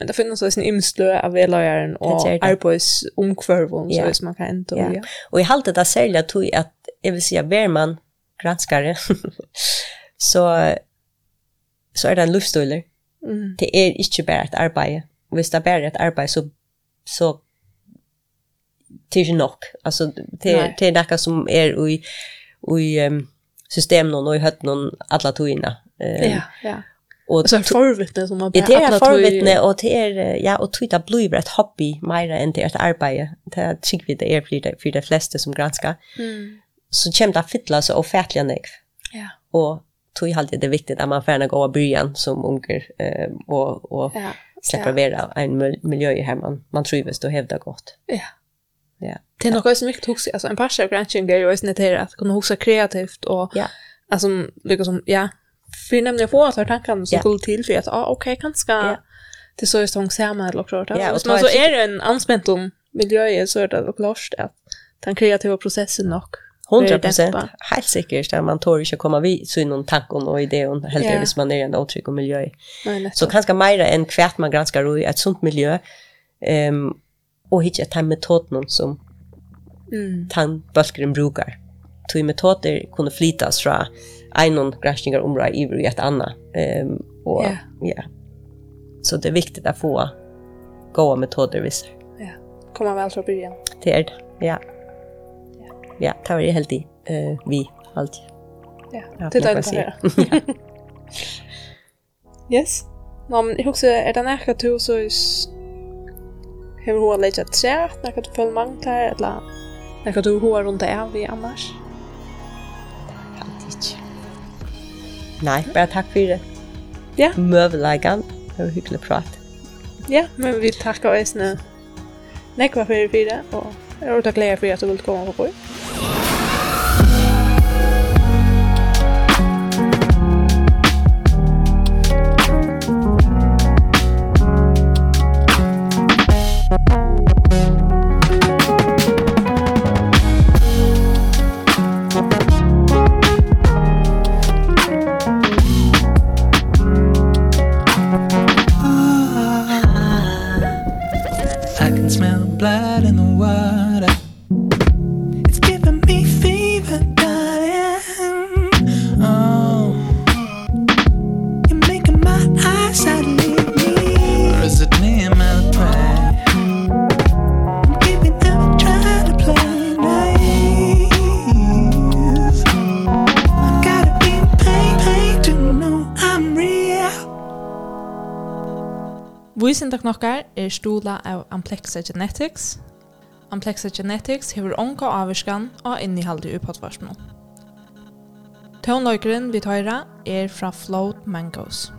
A: Men det finnes også en imslø av
B: veløyeren og
A: arbeidsomkvørvån, ja. så hvis man kan enda.
B: Ja.
A: ja.
B: Og jeg halte det særlig at tog at, jeg vil si at hver man granskare, [laughs] så, så er det en luftstøyler.
A: Mm.
B: Det er ikke bare et arbeid. Og hvis det er bare et arbeid, så, så det er ikke nok. Altså, det,
A: er,
B: det er noe som er i, i um, systemen og i høttene alle togene. Um,
A: ja, ja Och så förvittne som man
B: bara Det
A: är
B: förvittne och det är ja och twitta blir ett hobby mer än det er ett arbete. Det tycker vi det är for det för de flesta som granska
A: Mm.
B: Så kämpa det fittla så ofärtliga nek.
A: Ja.
B: Och tog ju alltid det viktigt att man färna gå av byen som unger eh, och, och
A: ja.
B: släppa
A: ja.
B: en miljö i hemman. Man trivs då hevda gott.
A: Ja.
B: Ja.
A: Det är något som mycket huxa alltså en par av granskning är ju att kunna huxa kreativt och
B: ja.
A: alltså lyckas som ja För nämligen få att ha tankarna som skulle till för att, ah, okej, kanske det så är stång samma eller klart.
B: Ja, och
A: så är det en anspänt om miljö så är det och klart att den kreativa processen nog
B: 100% Helt säkert att man tår inte komma vid så någon tanke och idé och helt
A: yeah.
B: hvis man är i en otrygg miljö.
A: Nej,
B: så kanske mer än kvärt man granskar i ett sånt miljö. Ehm um, och hitta ett metod någon som
A: mm.
B: tan bulkren brukar. Två metoder kunde flytas från en granskningar område i i ett annat. Um, och
A: ja.
B: Så det är viktigt att få goda metoder visst.
A: Ja. Kommer väl från början.
B: Det är det. Ja. Ja. Det var ju helt i uh, vi alltid.
A: Ja. Det är det. Ja. Yes. Nå, men jeg husker, er det nærkert du så har hun lagt et træ, nærkert du følger mange der, eller nærkert du har rundt av i annars?
B: Nei, bare takk for det.
A: Ja.
B: Møveleggen. Det var hyggelig prat.
A: Ja, men vi takker oss nå. Nekva for fyrir, og jeg er ordet glede for at du vil komme på boi. Rannsókn er stula av Amplexa Genetics. Amplexa Genetics hefur onka avvarskan og innihaldi i podvarsmål. Tónløykeren vi tøyra er fra Float Mangoes.